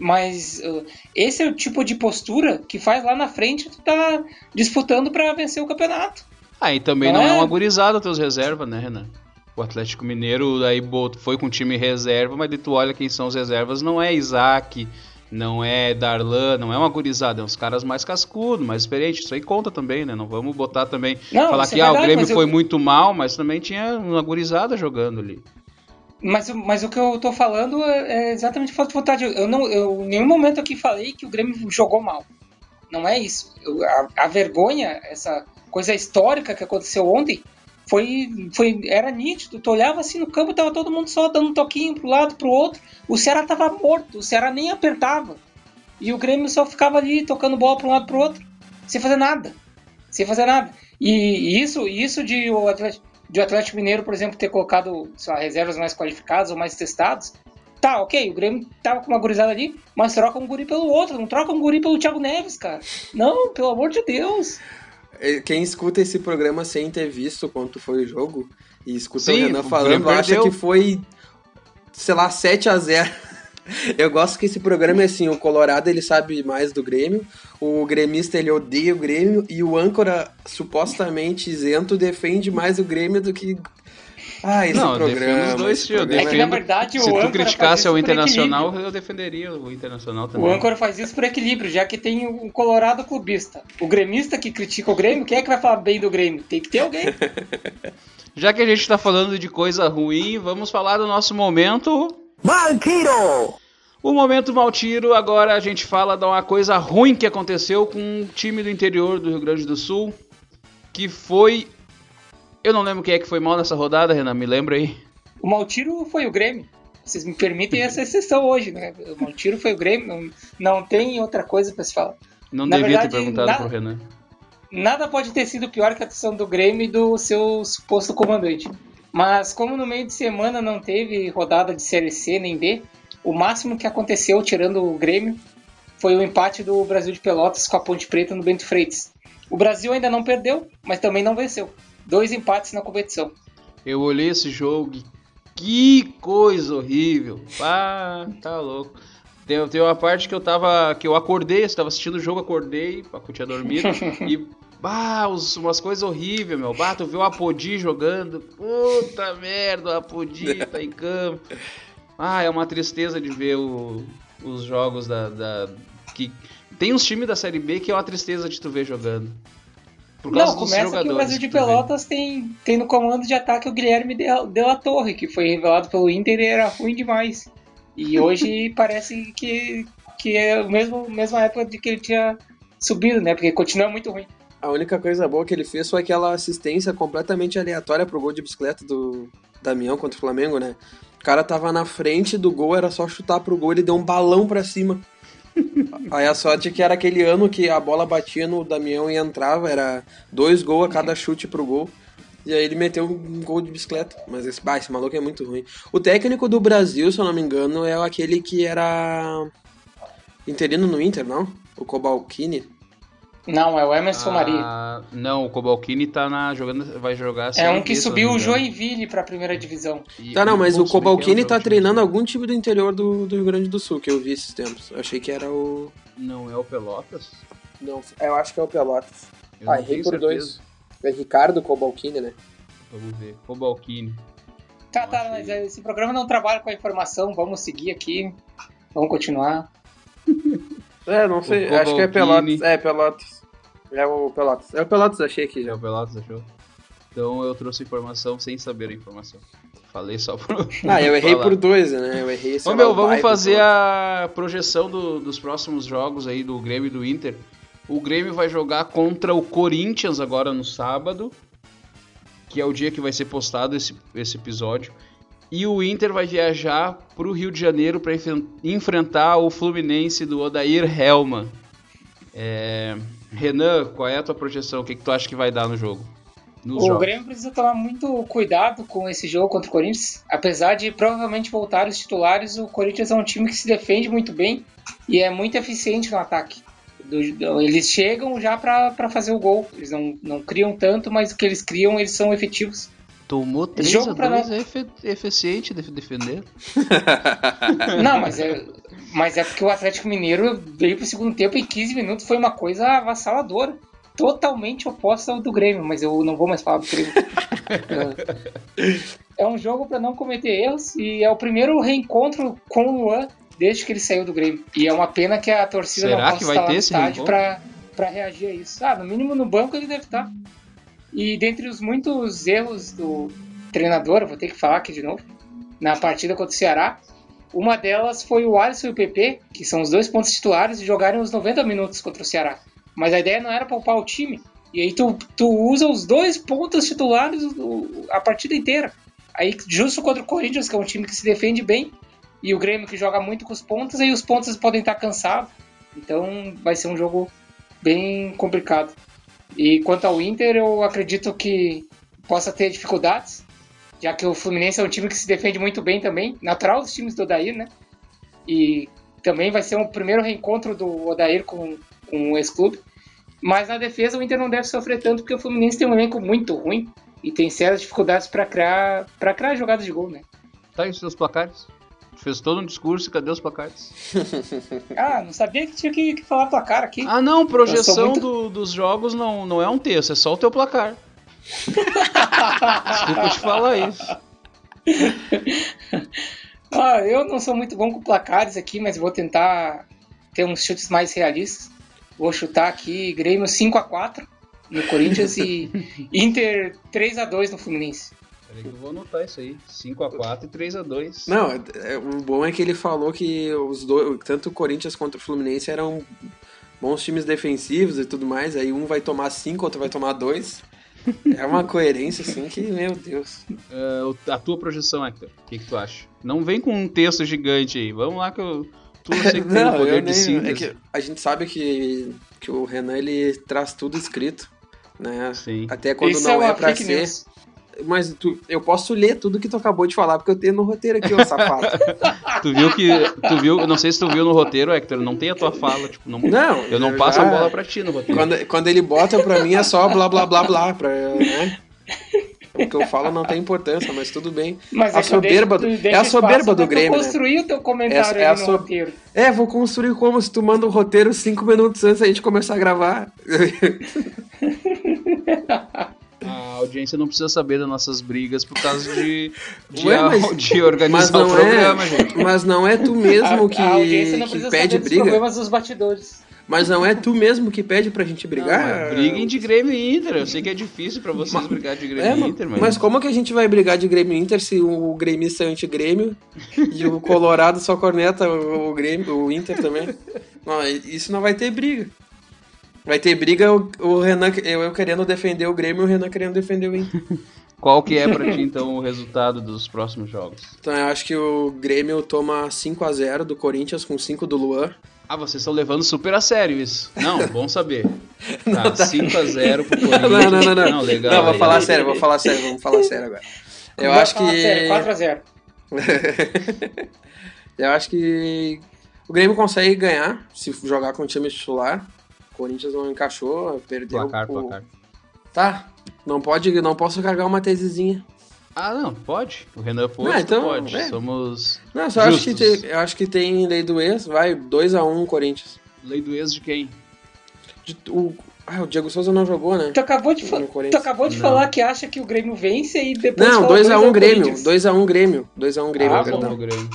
Speaker 4: Mas uh, esse é o tipo de postura que faz lá na frente tu tá disputando para vencer o campeonato.
Speaker 1: Ah, e também não, não é, é uma gurizada teus reservas, né, Renan? O Atlético Mineiro aí foi com time reserva, mas tu olha quem são os reservas, não é Isaac, não é Darlan, não é uma gurizada, é uns caras mais cascudos, mais experientes. Isso aí conta também, né? Não vamos botar também. Não, falar que é verdade, ah, o Grêmio foi eu... muito mal, mas também tinha uma gurizada jogando ali.
Speaker 4: Mas, mas o que eu tô falando é, é exatamente falta de vontade. Eu, não, eu em nenhum momento aqui falei que o Grêmio jogou mal. Não é isso. Eu, a, a, vergonha, essa coisa histórica que aconteceu ontem, foi, foi era nítido. Tu olhava assim no campo, tava todo mundo só dando um toquinho pro lado, pro outro. O Ceará tava morto, o Ceará nem apertava. E o Grêmio só ficava ali tocando bola para um lado para o outro, sem fazer nada. Sem fazer nada. E isso, isso de o Atlético, de o Atlético Mineiro, por exemplo, ter colocado lá, reservas mais qualificadas ou mais testados, tá, ok, o Grêmio tava com uma gurizada ali, mas troca um guri pelo outro, não troca um guri pelo Thiago Neves, cara. Não, pelo amor de Deus.
Speaker 3: É, quem escuta esse programa sem ter visto quanto foi o jogo e escuta
Speaker 1: Sim,
Speaker 3: o Renan
Speaker 1: o
Speaker 3: falando,
Speaker 1: Grêmio
Speaker 3: acha que foi, sei lá, 7 a 0 Eu gosto que esse programa é assim, o Colorado ele sabe mais do Grêmio, o gremista ele odeia o Grêmio e o âncora supostamente isento defende mais o Grêmio do que ah, esse
Speaker 1: Não,
Speaker 3: programa.
Speaker 1: defendo os dois,
Speaker 3: esse
Speaker 1: eu
Speaker 3: programa.
Speaker 4: É que, na
Speaker 1: defendo-
Speaker 4: verdade, o
Speaker 1: Se tu criticasse o Internacional, eu defenderia o Internacional
Speaker 4: O
Speaker 1: também.
Speaker 4: âncora faz isso por equilíbrio, já que tem um colorado clubista. O gremista que critica o Grêmio, quem é que vai falar bem do Grêmio? Tem que ter alguém.
Speaker 1: Já que a gente tá falando de coisa ruim, vamos falar do nosso momento.
Speaker 2: Maltiro!
Speaker 1: O momento Maltiro, agora a gente fala de uma coisa ruim que aconteceu com um time do interior do Rio Grande do Sul, que foi... Eu não lembro quem é que foi mal nessa rodada, Renan, me lembra aí.
Speaker 4: O Maltiro foi o Grêmio. Vocês me permitem essa exceção hoje, né? O Maltiro foi o Grêmio, não, não tem outra coisa pra se falar.
Speaker 1: Não
Speaker 4: Na
Speaker 1: devia ter
Speaker 4: verdade,
Speaker 1: perguntado
Speaker 4: na-
Speaker 1: pro Renan.
Speaker 4: Nada pode ter sido pior que a atuação do Grêmio e do seu suposto comandante. Mas como no meio de semana não teve rodada de Série C nem B, o máximo que aconteceu, tirando o Grêmio, foi o empate do Brasil de Pelotas com a Ponte Preta no Bento Freitas. O Brasil ainda não perdeu, mas também não venceu. Dois empates na competição.
Speaker 1: Eu olhei esse jogo e que coisa horrível. Ah, tá louco. Tem, tem uma parte que eu tava. que eu acordei, eu tava assistindo o jogo, acordei, porque eu tinha dormido. e. Bah, os- umas coisas horríveis, meu. Bah, tu viu o Apodi jogando. Puta merda, o Apodi tá em campo. Ah, é uma tristeza de ver o- os jogos da, da- que Tem uns times da Série B que é uma tristeza de tu ver jogando. Por causa
Speaker 4: Não,
Speaker 1: dos
Speaker 4: começa
Speaker 1: jogadores.
Speaker 4: que o Brasil de. Pelotas tem, tem no comando de ataque o Guilherme de, de la Torre, que foi revelado pelo Inter e era ruim demais. E hoje parece que, que é a mesma, mesma época de que ele tinha subido, né? Porque continua muito ruim.
Speaker 3: A única coisa boa que ele fez foi aquela assistência completamente aleatória pro gol de bicicleta do Damião contra o Flamengo, né? O cara tava na frente do gol, era só chutar pro gol, ele deu um balão pra cima. Aí a sorte é que era aquele ano que a bola batia no Damião e entrava, era dois gols a cada chute pro gol. E aí ele meteu um gol de bicicleta. Mas esse, bah, esse maluco é muito ruim. O técnico do Brasil, se eu não me engano, é aquele que era interino no Inter, não? O Cobalcini.
Speaker 4: Não, é o Emerson Maria.
Speaker 1: Ah, não, o Cobalcini tá na, jogando, vai jogar a
Speaker 4: É um que subiu o. Joinville pra primeira divisão.
Speaker 1: E-
Speaker 3: Tá, não, mas o
Speaker 1: é um
Speaker 3: Cobalcini tá treinando algum time do interior do, do Rio Grande do Sul, que eu vi esses tempos. Eu achei que era o.
Speaker 1: Não é o Pelotas?
Speaker 3: Não, eu acho que é o Pelotas.
Speaker 1: Eu
Speaker 3: Ah, errei por
Speaker 1: certeza.
Speaker 3: dois. É Ricardo Cobalcini, né?
Speaker 1: Vamos ver. Cobalcini.
Speaker 4: Tá, tá, mas esse programa não trabalha com a informação. Vamos seguir aqui. Vamos continuar.
Speaker 3: É, não sei.
Speaker 1: O
Speaker 3: Acho que é. Pelotas. É, Pelotas. É o Pelotas. É o Pelotas, achei aqui
Speaker 1: É
Speaker 3: já.
Speaker 1: o Pelotas, achou? Então eu trouxe informação sem saber a informação. Falei só por.
Speaker 3: Ah, eu errei
Speaker 1: falar.
Speaker 3: por dois, né? Eu errei sei
Speaker 1: Ô meu, vamos fazer a projeção do- dos próximos jogos aí do Grêmio e do Inter. O Grêmio vai jogar contra o Corinthians agora no sábado, que é o dia que vai ser postado esse, esse episódio. E o Inter vai viajar para o Rio de Janeiro para enfrentar o Fluminense do Odair Helman. É, Renan, qual é a tua projeção? O que, que tu acha que vai dar no jogo? Nos
Speaker 4: O
Speaker 1: jogos?
Speaker 4: Grêmio precisa tomar muito cuidado com esse jogo contra o Corinthians. Apesar de provavelmente voltar os titulares, o Corinthians é um time que se defende muito bem e é muito eficiente no ataque. Eles chegam já pra fazer o gol. Eles não, não criam tanto, mas o que eles criam, eles são efetivos.
Speaker 1: Tomou 3
Speaker 4: jogo
Speaker 1: a
Speaker 4: pra
Speaker 1: 2
Speaker 4: nós-
Speaker 1: é eficiente de defender.
Speaker 4: Não, mas é, mas é porque o Atlético Mineiro veio pro segundo tempo em 15 minutos, foi uma coisa avassaladora. Totalmente oposta ao do Grêmio, mas eu não vou mais falar do Grêmio. É, um jogo para não cometer erros e é o primeiro reencontro com o Luan desde que ele saiu do Grêmio. E é uma pena que a torcida
Speaker 1: Será
Speaker 4: não possa
Speaker 1: que vai
Speaker 4: estar lá
Speaker 1: ter
Speaker 4: no
Speaker 1: esse
Speaker 4: estádio
Speaker 1: reencontro?
Speaker 4: pra, pra reagir a isso. Ah, no mínimo no banco ele deve estar. E dentre os muitos erros do treinador, vou ter que falar aqui de novo, na partida contra o Ceará, uma delas foi o Alisson e o PP, que são os dois pontos titulares, jogarem os 90 minutos contra o Ceará. Mas a ideia não era poupar o time, E aí tu, tu usa os dois pontos titulares a partida inteira. Aí, justo contra o Corinthians, que é um time que se defende bem, e o Grêmio que joga muito com os pontos, aí os pontos podem estar cansados. Então vai ser um jogo bem complicado. E quanto ao Inter, eu acredito que possa ter dificuldades, já que o Fluminense é um time que se defende muito bem também, natural dos times do Odair, né? E também vai ser um primeiro reencontro do Odair com, com o ex-clube. Mas na defesa o Inter não deve sofrer tanto, porque o Fluminense tem um elenco muito ruim e tem sérias dificuldades para criar, criar jogadas de gol, né?
Speaker 1: Tá aí os seus placares? Fez todo um discurso e cadê os placares?
Speaker 4: Ah, não sabia que tinha que, que falar placar aqui.
Speaker 1: Ah não, projeção
Speaker 4: muito-
Speaker 1: do- dos jogos não, não é um texto, é só o teu placar. Desculpa te falar isso.
Speaker 4: Ah, eu não sou muito bom com placares aqui, mas vou tentar ter uns chutes mais realistas. Vou chutar aqui Grêmio 5x4 no Corinthians e Inter 3x2 no Fluminense.
Speaker 1: Peraí que eu vou anotar isso aí. 5x4 e 3x2.
Speaker 3: Não, é- é- o bom é que ele falou que os dois, tanto o Corinthians quanto o Fluminense eram bons times defensivos e tudo mais. Aí um vai tomar cinco, outro vai tomar dois. É uma coerência assim que, meu Deus.
Speaker 1: O- a tua projeção, Hector, o que, que tu acha? Não vem com um texto gigante aí. Vamos lá que eu. Tu eu sei que tem o
Speaker 3: Não,
Speaker 1: poder de
Speaker 3: nem,
Speaker 1: síntese.
Speaker 3: é que a gente sabe que, que o Renan ele traz tudo escrito, né?
Speaker 1: Sim.
Speaker 3: Até quando
Speaker 4: Isso
Speaker 3: não
Speaker 4: é
Speaker 3: é, pra ser.
Speaker 4: news.
Speaker 3: Mas tu- eu posso ler tudo que tu acabou de falar, porque eu tenho no roteiro aqui, ô safado.
Speaker 1: Tu viu que. Tu viu. Não sei se tu viu no roteiro, Hector. Não tem a tua fala. Tipo, não,
Speaker 3: Não,
Speaker 1: eu não passo
Speaker 3: já-
Speaker 1: a bola pra ti no roteiro.
Speaker 3: Quando, quando ele bota pra mim é só blá blá blá blá, pra, né? O que eu falo não tem importância, mas tudo bem.
Speaker 4: Mas
Speaker 3: A
Speaker 4: é
Speaker 3: soberba
Speaker 4: deixo-
Speaker 3: do- é a soberba do Grêmio, né?
Speaker 4: construir o teu comentário
Speaker 3: é a
Speaker 4: no
Speaker 3: so-
Speaker 4: roteiro.
Speaker 3: É, vou construir como se tu manda o roteiro cinco minutos antes da gente começar a gravar.
Speaker 1: A audiência não precisa saber das nossas brigas por causa de, de,
Speaker 3: Ué,
Speaker 1: a-
Speaker 3: mas-
Speaker 1: de organizar
Speaker 3: Mas
Speaker 1: o
Speaker 3: não,
Speaker 1: programa,
Speaker 3: é,
Speaker 1: gente.
Speaker 3: mas não é tu mesmo
Speaker 4: A-
Speaker 3: que,
Speaker 4: a audiência não
Speaker 3: que pede
Speaker 4: dos
Speaker 3: briga.
Speaker 4: problemas dos batidores.
Speaker 3: Mas não é tu mesmo que pede pra gente
Speaker 1: Não,
Speaker 3: brigar.
Speaker 1: mas briguem de Grêmio e Inter. Eu sei que é difícil pra vocês brigar de Grêmio
Speaker 3: É,
Speaker 1: e Inter, mas.
Speaker 3: mas como que a gente vai brigar de Grêmio e Inter se o gremista é anti-Grêmio e o Colorado só corneta o, o Grêmio, o Inter também? Não, isso não vai ter briga. Vai ter briga o, o Renan, eu, eu querendo defender o Grêmio e o Renan querendo defender o Inter.
Speaker 1: Qual que é pra ti, então, o resultado dos próximos jogos?
Speaker 3: Então eu acho que o Grêmio toma 5x0 do Corinthians com 5 do Luan.
Speaker 1: Ah, vocês estão levando super a sério isso. Não, bom saber. Tá, 5x0 pro Corinthians.
Speaker 3: Não, não, não, não.
Speaker 1: Não, legal.
Speaker 3: Não, vou
Speaker 1: legal.
Speaker 3: falar sério, vou falar sério, vamos falar sério agora. Eu acho que.
Speaker 4: sério, 4x0.
Speaker 3: eu acho que o Grêmio consegue ganhar se jogar com o time titular. O Corinthians não encaixou, perdeu.
Speaker 1: Placar,
Speaker 3: o-
Speaker 1: placar.
Speaker 3: Tá. Não pode, não posso carregar uma tesezinha.
Speaker 1: Ah, não, pode. O Renan pode,
Speaker 3: Não, então,
Speaker 1: pode.
Speaker 3: é.
Speaker 1: Somos
Speaker 3: Não, só acho que,
Speaker 1: Justos.
Speaker 3: tem, eu acho que tem lei do ex, vai 2x1 Corinthians.
Speaker 1: lei do ex de quem?
Speaker 3: De- o, ah, o Diego Souza não jogou, né?
Speaker 4: Tu acabou de, fa- tu acabou de
Speaker 1: Não.
Speaker 4: falar que acha que o Grêmio vence e depois
Speaker 3: Não,
Speaker 4: falou
Speaker 3: 2x1
Speaker 4: ao
Speaker 3: Grêmio.
Speaker 4: Corinthians.
Speaker 3: 2x1 Grêmio. 2x1 Grêmio,
Speaker 4: Ah,
Speaker 1: Bom,
Speaker 3: perdão.
Speaker 1: o Grêmio.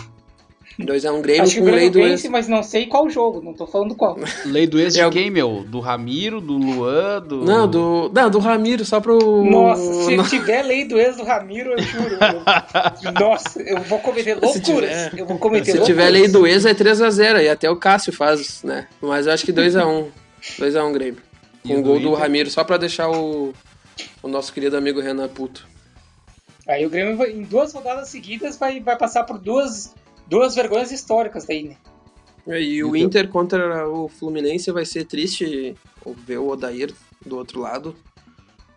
Speaker 3: 2x1 Grêmio
Speaker 4: Acho que o
Speaker 3: com lei
Speaker 4: Grêmio
Speaker 3: do
Speaker 4: vence,
Speaker 3: ex.
Speaker 4: mas não sei qual jogo, não tô falando qual.
Speaker 1: Lei do ex de
Speaker 3: É o-
Speaker 1: quem, meu? Do Ramiro, do Luan, do.
Speaker 3: Não, do, não, do Ramiro, só pro.
Speaker 4: Nossa, se
Speaker 3: no-
Speaker 4: tiver lei do ex do Ramiro, eu juro. eu- Nossa, eu vou cometer loucuras.
Speaker 3: tiver-
Speaker 4: eu vou cometer
Speaker 3: Se
Speaker 4: loucuras.
Speaker 3: tiver lei do ex é 3x0, e até o Cássio faz, né? Mas eu acho que 2x1. 2x1 Grêmio. Com
Speaker 1: o do
Speaker 3: gol do
Speaker 1: Inter?
Speaker 3: Ramiro, só pra deixar o, o nosso querido amigo Renan puto.
Speaker 4: Aí o Grêmio, vai- em duas rodadas seguidas, vai, vai passar por duas, duas vergonhas históricas daí, né?
Speaker 3: E o Inter contra o Fluminense vai ser triste ver o Odair do outro lado.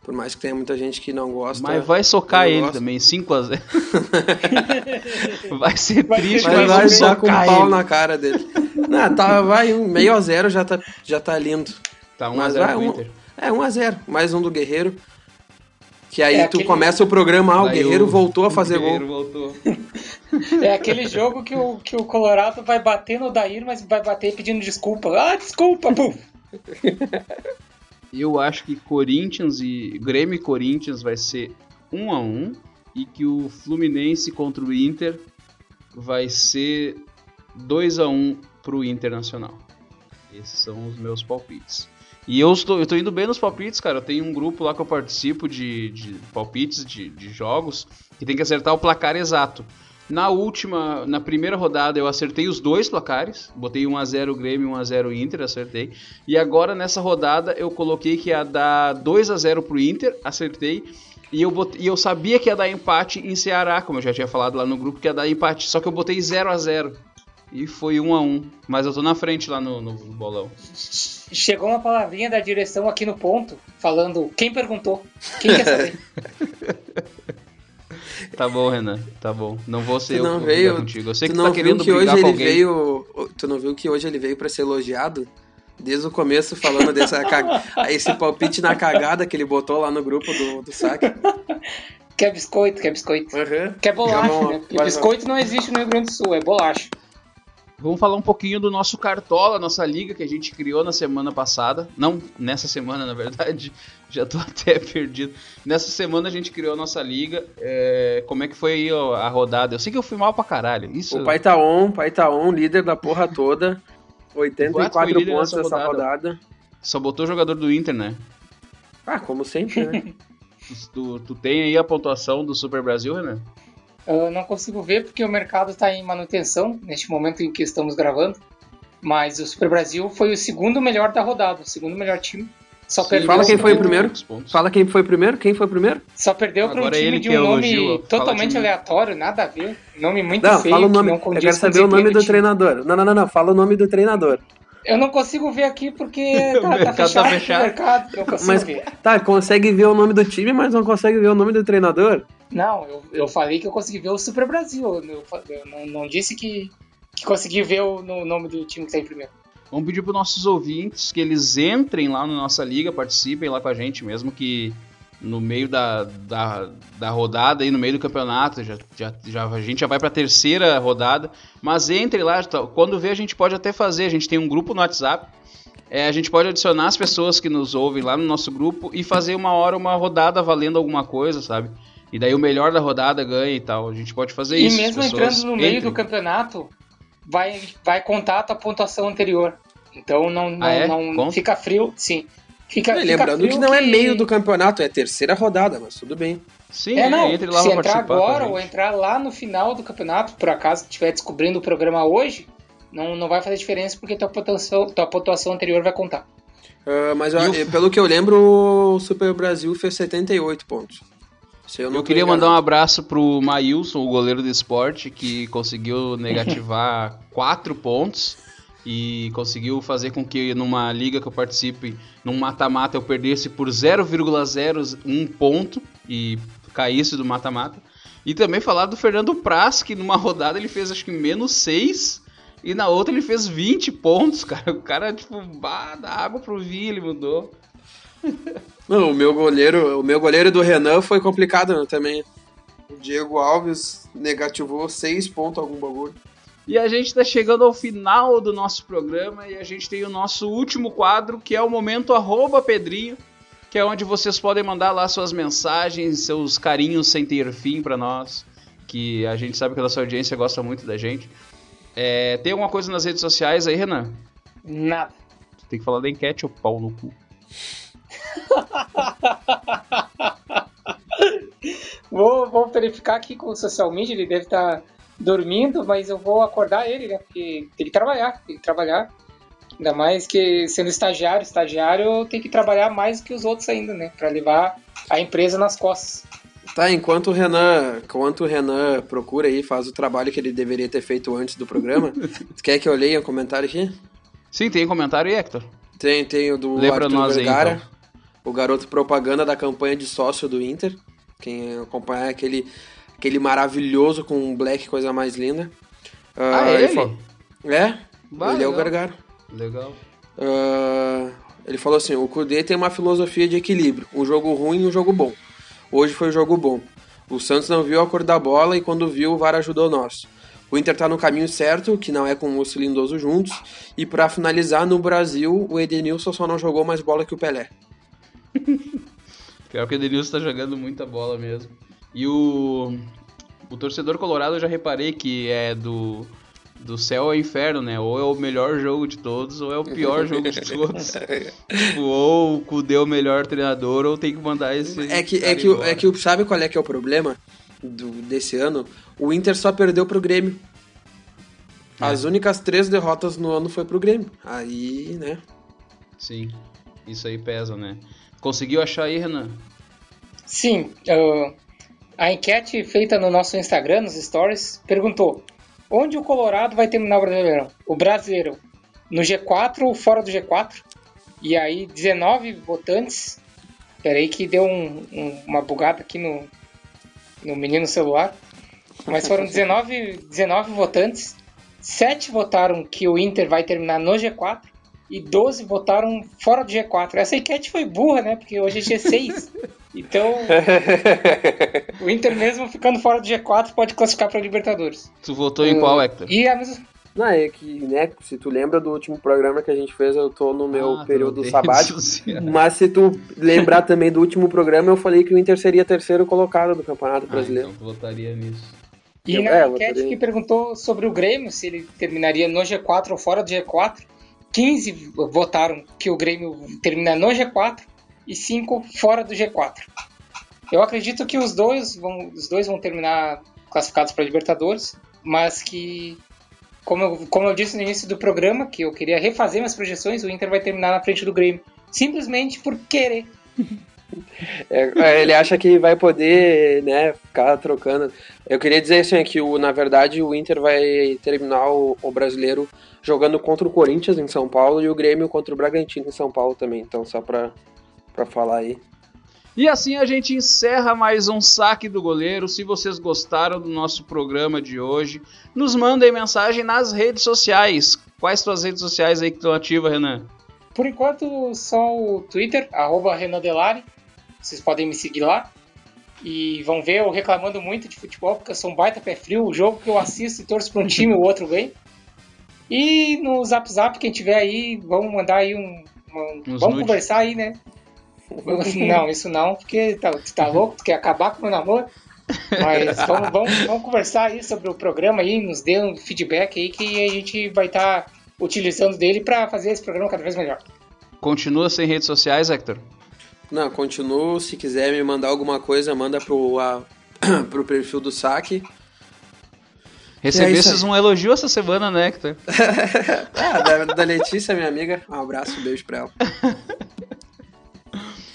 Speaker 3: Por mais que tenha muita gente que não gosta.
Speaker 1: Mas vai socar ele
Speaker 3: gosto.
Speaker 1: também, 5x0. vai ser
Speaker 4: Vai
Speaker 1: triste,
Speaker 4: ser
Speaker 3: Mas
Speaker 1: mas
Speaker 3: vai dar com um
Speaker 1: socar
Speaker 3: pau
Speaker 1: ele.
Speaker 3: na cara dele. Não, tá, vai um meio a zero já tá, já tá lindo.
Speaker 1: Tá
Speaker 3: Mas
Speaker 1: 1x0
Speaker 3: vai
Speaker 1: pro
Speaker 3: um-
Speaker 1: Inter.
Speaker 3: É, 1x0. Mais um do Guerreiro. Que aí
Speaker 4: É
Speaker 3: tu
Speaker 4: aquele-
Speaker 3: começa o programa, ah, o
Speaker 1: Daí
Speaker 3: Guerreiro voltou a fazer
Speaker 1: o
Speaker 3: gol.
Speaker 1: Guerreiro voltou.
Speaker 4: É aquele jogo que o, que o Colorado vai bater no Daír, mas vai bater pedindo desculpa. Ah, desculpa, pum!
Speaker 1: Eu acho que Corinthians e Grêmio e Corinthians vai ser 1 a 1 e que o Fluminense contra o Inter vai ser 2 a 1 pro Internacional. Esses são os meus palpites. E eu estou, eu estou indo bem nos palpites, cara. Eu tenho um grupo lá que eu participo de, de palpites de, de jogos que tem que acertar o placar exato. Na última, na primeira rodada eu acertei os dois placares, botei 1 a 0 Grêmio, 1 a 0 Inter, acertei. E agora nessa rodada eu coloquei que ia dar 2 a 0 pro Inter, acertei. E eu, botei, e eu sabia que ia dar empate em Ceará, como eu já tinha falado lá no grupo, que ia dar empate, só que eu botei 0 a 0 e foi 1 a 1 Mas eu tô na frente lá no, no bolão.
Speaker 4: Chegou uma palavrinha da direção aqui no ponto, falando quem perguntou, quem quer saber.
Speaker 1: Tá bom, Renan. Tá bom. Não vou ser
Speaker 3: Tu
Speaker 1: eu
Speaker 3: não
Speaker 1: vou
Speaker 3: veio-
Speaker 1: contigo. Eu sei
Speaker 3: Tu
Speaker 1: que
Speaker 3: não
Speaker 1: tá
Speaker 3: viu
Speaker 1: querendo
Speaker 3: que hoje ele
Speaker 1: alguém.
Speaker 3: veio. Tu não viu que hoje ele veio pra ser elogiado? Desde o começo falando dessa ca- esse palpite na cagada que ele botou lá no grupo do, do saque.
Speaker 4: Quer biscoito, quer biscoito.
Speaker 3: Uhum.
Speaker 4: Quer bolacha,
Speaker 3: Tá bom,
Speaker 4: né? Porque biscoito não existe no Rio Grande do Sul, é bolacha.
Speaker 1: Vamos falar um pouquinho do nosso Cartola, nossa liga que a gente criou na semana passada. Não, nessa semana, na verdade. Já tô até perdido. Nessa semana a gente criou a nossa liga. É, como é que foi aí, a rodada? Eu sei que eu fui mal pra caralho. Isso.
Speaker 3: O pai tá on, pai tá on, líder da porra toda.
Speaker 1: Quatro
Speaker 3: 84
Speaker 1: foi líder
Speaker 3: pontos
Speaker 1: nessa
Speaker 3: nessa rodada.
Speaker 1: Só botou o jogador do Inter, né?
Speaker 3: Ah, como sempre, né?
Speaker 1: Tu, tu- tu tem aí a pontuação do Super Brasil, Renan?
Speaker 4: Eu não consigo ver porque o mercado está em manutenção neste momento em que estamos gravando. Mas o Super Brasil foi o segundo melhor da rodada, o segundo melhor time. Só
Speaker 1: Sim,
Speaker 4: perdeu,
Speaker 3: Fala quem foi o primeiro. Fala quem foi primeiro? Quem foi primeiro?
Speaker 4: Só perdeu para um
Speaker 1: é
Speaker 4: time
Speaker 1: ele
Speaker 4: de um nome
Speaker 1: elogia, fala
Speaker 4: totalmente aleatório, nada a ver. Nome muito
Speaker 3: Não,
Speaker 4: feio.
Speaker 3: fala o
Speaker 4: que
Speaker 3: nome.
Speaker 4: não
Speaker 3: Eu quero saber o nome do
Speaker 4: time.
Speaker 3: treinador. Não, não, não, não. Fala o nome do treinador.
Speaker 4: Eu não consigo ver aqui porque
Speaker 1: O
Speaker 4: tá,
Speaker 1: mercado
Speaker 4: tá
Speaker 1: tá
Speaker 4: fechado,
Speaker 1: fechado.
Speaker 4: o mercado.
Speaker 3: Mas
Speaker 4: ver.
Speaker 3: tá, consegue ver o nome do time, mas não consegue ver o nome do treinador?
Speaker 4: Não, eu, eu falei que eu consegui ver o Super Brasil. Eu, eu não, não disse que, que consegui ver o no nome do time que tá em primeiro.
Speaker 1: Vamos pedir para nossos ouvintes que eles entrem lá na nossa liga, participem lá com a gente, mesmo que no meio da, da, da rodada, aí no meio do campeonato, já, já, já- a gente já vai para a terceira rodada, mas entre lá, quando vê a gente pode até fazer, a gente tem um grupo no WhatsApp, é, a gente pode adicionar as pessoas que nos ouvem lá no nosso grupo e fazer uma hora uma rodada valendo alguma coisa, sabe? E daí o melhor da rodada ganha e tal. A gente pode fazer
Speaker 4: E
Speaker 1: isso.
Speaker 4: mesmo
Speaker 1: as pessoas
Speaker 4: entrando no meio
Speaker 1: entrem.
Speaker 4: do campeonato, vai, vai contar a tua pontuação anterior. Então não, não,
Speaker 1: Ah, é?
Speaker 4: não fica frio, sim. Fica,
Speaker 3: E
Speaker 4: fica
Speaker 3: lembrando
Speaker 4: frio
Speaker 3: que não é meio do campeonato, é terceira rodada, mas tudo bem.
Speaker 1: Sim,
Speaker 4: É, não.
Speaker 1: entre lá
Speaker 4: se entrar agora ou entrar lá no final do campeonato, por acaso estiver descobrindo o programa hoje, não, não vai fazer diferença porque tua pontuação, tua pontuação anterior vai contar.
Speaker 3: Ah, mas eu-
Speaker 1: E o-
Speaker 3: pelo que eu lembro, o Super Brasil fez 78 pontos. Se eu não
Speaker 1: Eu queria mandar um abraço pro Maílson, o goleiro do esporte, que conseguiu negativar 4 pontos e conseguiu fazer com que numa liga que eu participe, num mata-mata, eu perdesse por 0,01 ponto e caísse do mata-mata. E também falar do Fernando Praz, que numa rodada ele fez acho que menos 6 e na outra ele fez 20 pontos, cara. O cara, tipo, bah, da água pro vinho ele mudou.
Speaker 3: Não, o meu goleiro, o meu goleiro do Renan foi complicado né, também. O Diego Alves negativou 6 pontos algum bagulho.
Speaker 1: E a gente está chegando ao final do nosso programa e a gente tem o nosso último quadro, que é o momento arroba Pedrinho, que é onde vocês podem mandar lá suas mensagens, seus carinhos sem ter fim para nós, que a gente sabe que a nossa audiência gosta muito da gente. É, tem alguma coisa nas redes sociais aí, Renan?
Speaker 4: Nada.
Speaker 1: Tem que falar da enquete, ô pau no cu.
Speaker 4: Vou, vou verificar aqui com o social media, ele deve estar dormindo, mas eu vou acordar ele, né? Porque tem que trabalhar, tem que trabalhar. Ainda mais que sendo estagiário, estagiário tem que trabalhar mais que os outros ainda, né? Pra levar a empresa nas costas.
Speaker 3: Tá, enquanto o Renan, enquanto o Renan procura aí, faz o trabalho que ele deveria ter feito antes do programa. tu quer que eu leia o comentário aqui?
Speaker 1: Sim, tem comentário aí, Hector?
Speaker 3: Tem, tem o do
Speaker 1: Lê pra
Speaker 3: Arthur
Speaker 1: nós aí,
Speaker 3: Vergara,
Speaker 1: então.
Speaker 3: o garoto propaganda da campanha de sócio do Inter. Quem acompanhar aquele, aquele maravilhoso com um black, coisa mais linda.
Speaker 1: Ah, ele?
Speaker 3: fa- É,
Speaker 1: Bah,
Speaker 3: ele é o
Speaker 1: legal.
Speaker 3: Gargaro.
Speaker 1: Legal.
Speaker 3: Ah, ele falou assim: o Kudê tem uma filosofia de equilíbrio, um jogo ruim e um jogo bom. Hoje foi um jogo bom. O Santos não viu a cor da bola e quando viu, o VAR ajudou nós. O Inter tá no caminho certo, que não é com o Cilindoso juntos. E pra finalizar, no Brasil, o Edenilson só não jogou mais bola que o Pelé.
Speaker 1: Pior que o Edenilson tá jogando muita bola mesmo. E o, o torcedor colorado eu já reparei que é do, do céu ao inferno, né? Ou é o melhor jogo de todos, ou é o pior jogo de todos. tipo, ou o Kudê é o melhor treinador, ou tem que mandar esse.
Speaker 3: É que, é que,
Speaker 1: embora.
Speaker 3: é que sabe qual é que é o problema? do, desse ano, o Inter só perdeu pro Grêmio.
Speaker 1: É.
Speaker 3: As únicas três derrotas no ano foi pro Grêmio. Aí, né?
Speaker 1: Sim, isso aí pesa, né? Conseguiu achar aí, Renan?
Speaker 4: Sim, uh, a enquete feita no nosso Instagram, nos stories, perguntou onde o Colorado vai terminar o Brasileirão? O Brasileirão no G4 ou fora do G4? E aí 19 votantes, peraí que deu um- um- uma bugada aqui no, no menino celular, mas foram 19, 19 votantes, 7 votaram que o Inter vai terminar no G4 e 12 votaram fora do G4. Essa enquete foi burra, né? Porque hoje é G6. Então, o Inter mesmo ficando fora do G4 pode classificar para Libertadores.
Speaker 1: Tu votou em qual, Hector?
Speaker 4: E a mesma...
Speaker 3: Não, é que, né, se tu lembra do último programa que a gente fez, eu tô no meu
Speaker 1: Ah,
Speaker 3: período sabático. Mas se tu lembrar também do último programa, eu falei que o Inter seria terceiro colocado do Campeonato
Speaker 1: Ah,
Speaker 3: Brasileiro.
Speaker 1: então votaria nisso.
Speaker 4: E
Speaker 3: Eu-
Speaker 4: na
Speaker 3: é,
Speaker 4: enquete
Speaker 3: votaria.
Speaker 4: que perguntou sobre o Grêmio, se ele terminaria no G4 ou fora do G4, 15 votaram que o Grêmio termina no G4 e 5 fora do G4. Eu acredito que os dois vão, os dois vão terminar classificados para Libertadores, mas que, como eu, como eu disse no início do programa, que eu queria refazer minhas projeções, o Inter vai terminar na frente do Grêmio. Simplesmente por querer.
Speaker 3: É, é, ele acha que vai poder, né, ficar trocando. Eu queria dizer assim, que o, na verdade o Inter vai terminar o, o brasileiro jogando contra o Corinthians em São Paulo e o Grêmio contra o Bragantino em São Paulo também. Então só pra, pra falar aí.
Speaker 1: E assim a gente encerra mais um saque do goleiro. Se vocês gostaram do nosso programa de hoje, nos mandem mensagem nas redes sociais. Quais suas redes sociais aí que estão ativas, Renan?
Speaker 4: Por enquanto, só o Twitter, arroba Renan Delari. Vocês podem me seguir lá. E vão ver eu reclamando muito de futebol, porque eu sou um baita pé frio. O jogo que eu assisto e torço para um time, o outro ganha. E no Zap Zap, quem tiver aí, vamos mandar aí um. um- vamos
Speaker 1: nude.
Speaker 4: conversar aí, né? Não, isso não, porque tá, tu tá louco, tu quer acabar com o meu namoro. Mas vamos, vamos, vamos conversar aí sobre o programa aí, nos dê um feedback aí que a gente vai estar utilizando dele para fazer esse programa cada vez melhor.
Speaker 1: Continua sem redes sociais, Hector?
Speaker 3: Não, continuo. Se quiser me mandar alguma coisa, manda pro, a, pro perfil do saque.
Speaker 1: Recebesses
Speaker 3: É
Speaker 1: um elogio essa semana, né, Hector?
Speaker 3: Ah, da, da Letícia, minha amiga. Um abraço, um beijo pra ela.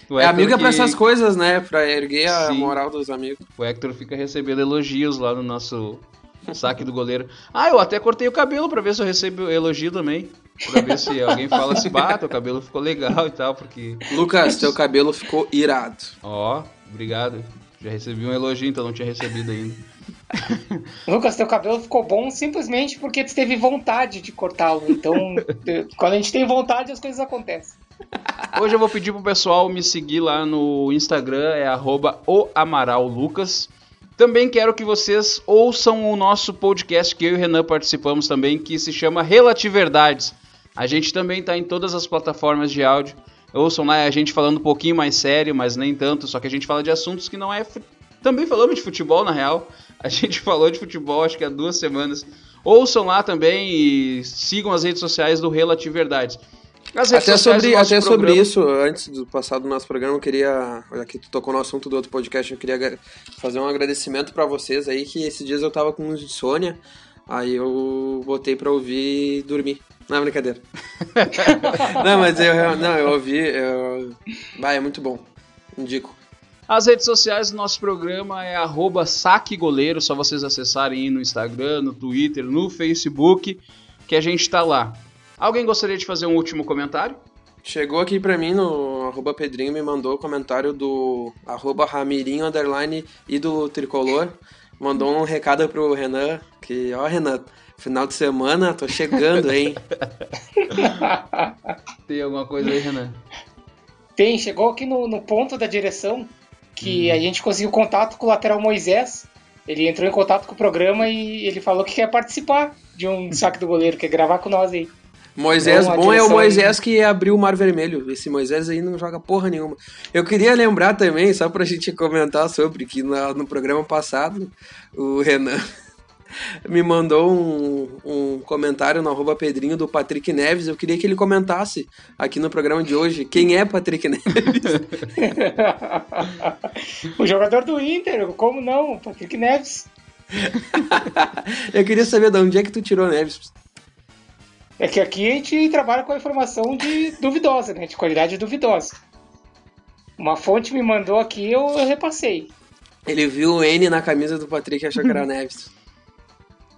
Speaker 1: O
Speaker 3: É
Speaker 1: Hector
Speaker 3: amiga pra
Speaker 1: que-
Speaker 3: essas coisas, né? Pra erguer a
Speaker 1: Sim.
Speaker 3: moral dos amigos.
Speaker 1: O Hector fica recebendo elogios lá no nosso saque do goleiro. Ah, eu até cortei o cabelo pra ver se eu recebo elogio também. Pra ver se alguém fala assim, bah, teu cabelo ficou legal e tal, porque.
Speaker 3: Lucas, teu cabelo ficou irado.
Speaker 1: Ó, obrigado. Já recebi um elogio, então não tinha recebido ainda.
Speaker 4: Lucas, teu cabelo ficou bom simplesmente porque tu teve vontade de cortá-lo. Então, eh, quando a gente tem vontade, as coisas acontecem.
Speaker 1: Hoje eu vou pedir pro pessoal me seguir lá no Instagram, é arroba o Amaral Lucas. Também quero que vocês ouçam o nosso podcast que eu e o Renan participamos também, que se chama Relativerdades. A gente também está em todas as plataformas de áudio. Ouçam lá, é a gente falando um pouquinho mais sério, mas nem tanto, só que a gente fala de assuntos que não é. Também falamos de futebol, na real. A gente falou de futebol acho que há duas semanas. Ouçam lá também e sigam as redes sociais do Relativerdades.
Speaker 3: Até, sobre, até sobre
Speaker 1: programa-
Speaker 3: isso, antes do passar do nosso programa, eu queria. Olha aqui, tu tocou no assunto do outro podcast, eu queria fazer um agradecimento pra vocês aí, que esses dias eu tava com insônia, aí eu botei pra ouvir e dormir. Não, brincadeira. não, mas eu, não, eu ouvi. Eu... Vai, é muito bom. Indico.
Speaker 1: As redes sociais do nosso programa é arroba saquegoleiro, só vocês acessarem aí no Instagram, no Twitter, no Facebook, que a gente tá lá. Alguém gostaria de fazer um último comentário?
Speaker 3: Chegou aqui pra mim no arroba Pedrinho, me mandou o comentário do arroba Ramirinho underline e do Tricolor. Mandou um recado pro Renan, que, ó Renan, final de semana, tô chegando, hein?
Speaker 1: Tem alguma coisa aí, Renan?
Speaker 4: Tem, chegou aqui no, no ponto da direção que
Speaker 1: Hum.
Speaker 4: a gente conseguiu contato com o lateral Moisés. Ele entrou em contato com o programa e ele falou que quer participar de um saque do goleiro, quer gravar com nós aí.
Speaker 3: Moisés,
Speaker 4: Então,
Speaker 3: bom é o Moisés que abriu o Mar Vermelho. Esse Moisés aí não joga porra nenhuma. Eu queria lembrar também, só pra gente comentar sobre, que na- no programa passado, o Renan me mandou um, um comentário no arroba Pedrinho do Patrick Neves. Eu queria que ele comentasse aqui no programa de hoje quem é Patrick Neves.
Speaker 4: o jogador do Inter, como não? Patrick Neves.
Speaker 3: eu queria saber de onde é que tu tirou Neves.
Speaker 4: É que aqui a gente trabalha com a informação de duvidosa, né? De qualidade duvidosa. Uma fonte me mandou aqui, eu repassei.
Speaker 3: Ele viu o N na camisa do Patrick e achou que era Neves.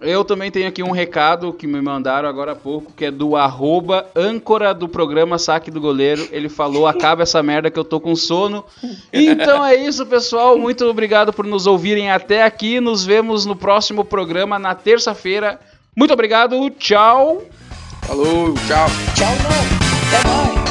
Speaker 1: Eu também tenho aqui um recado que me mandaram agora há pouco, que é do arroba âncora do programa Saque do Goleiro. Ele falou, acaba essa merda que eu tô com sono. Então é isso, pessoal. Muito obrigado por nos ouvirem até aqui. Nos vemos no próximo programa na terça-feira. Muito obrigado, tchau.
Speaker 3: Falou, tchau.
Speaker 4: Tchau, não. Até mais.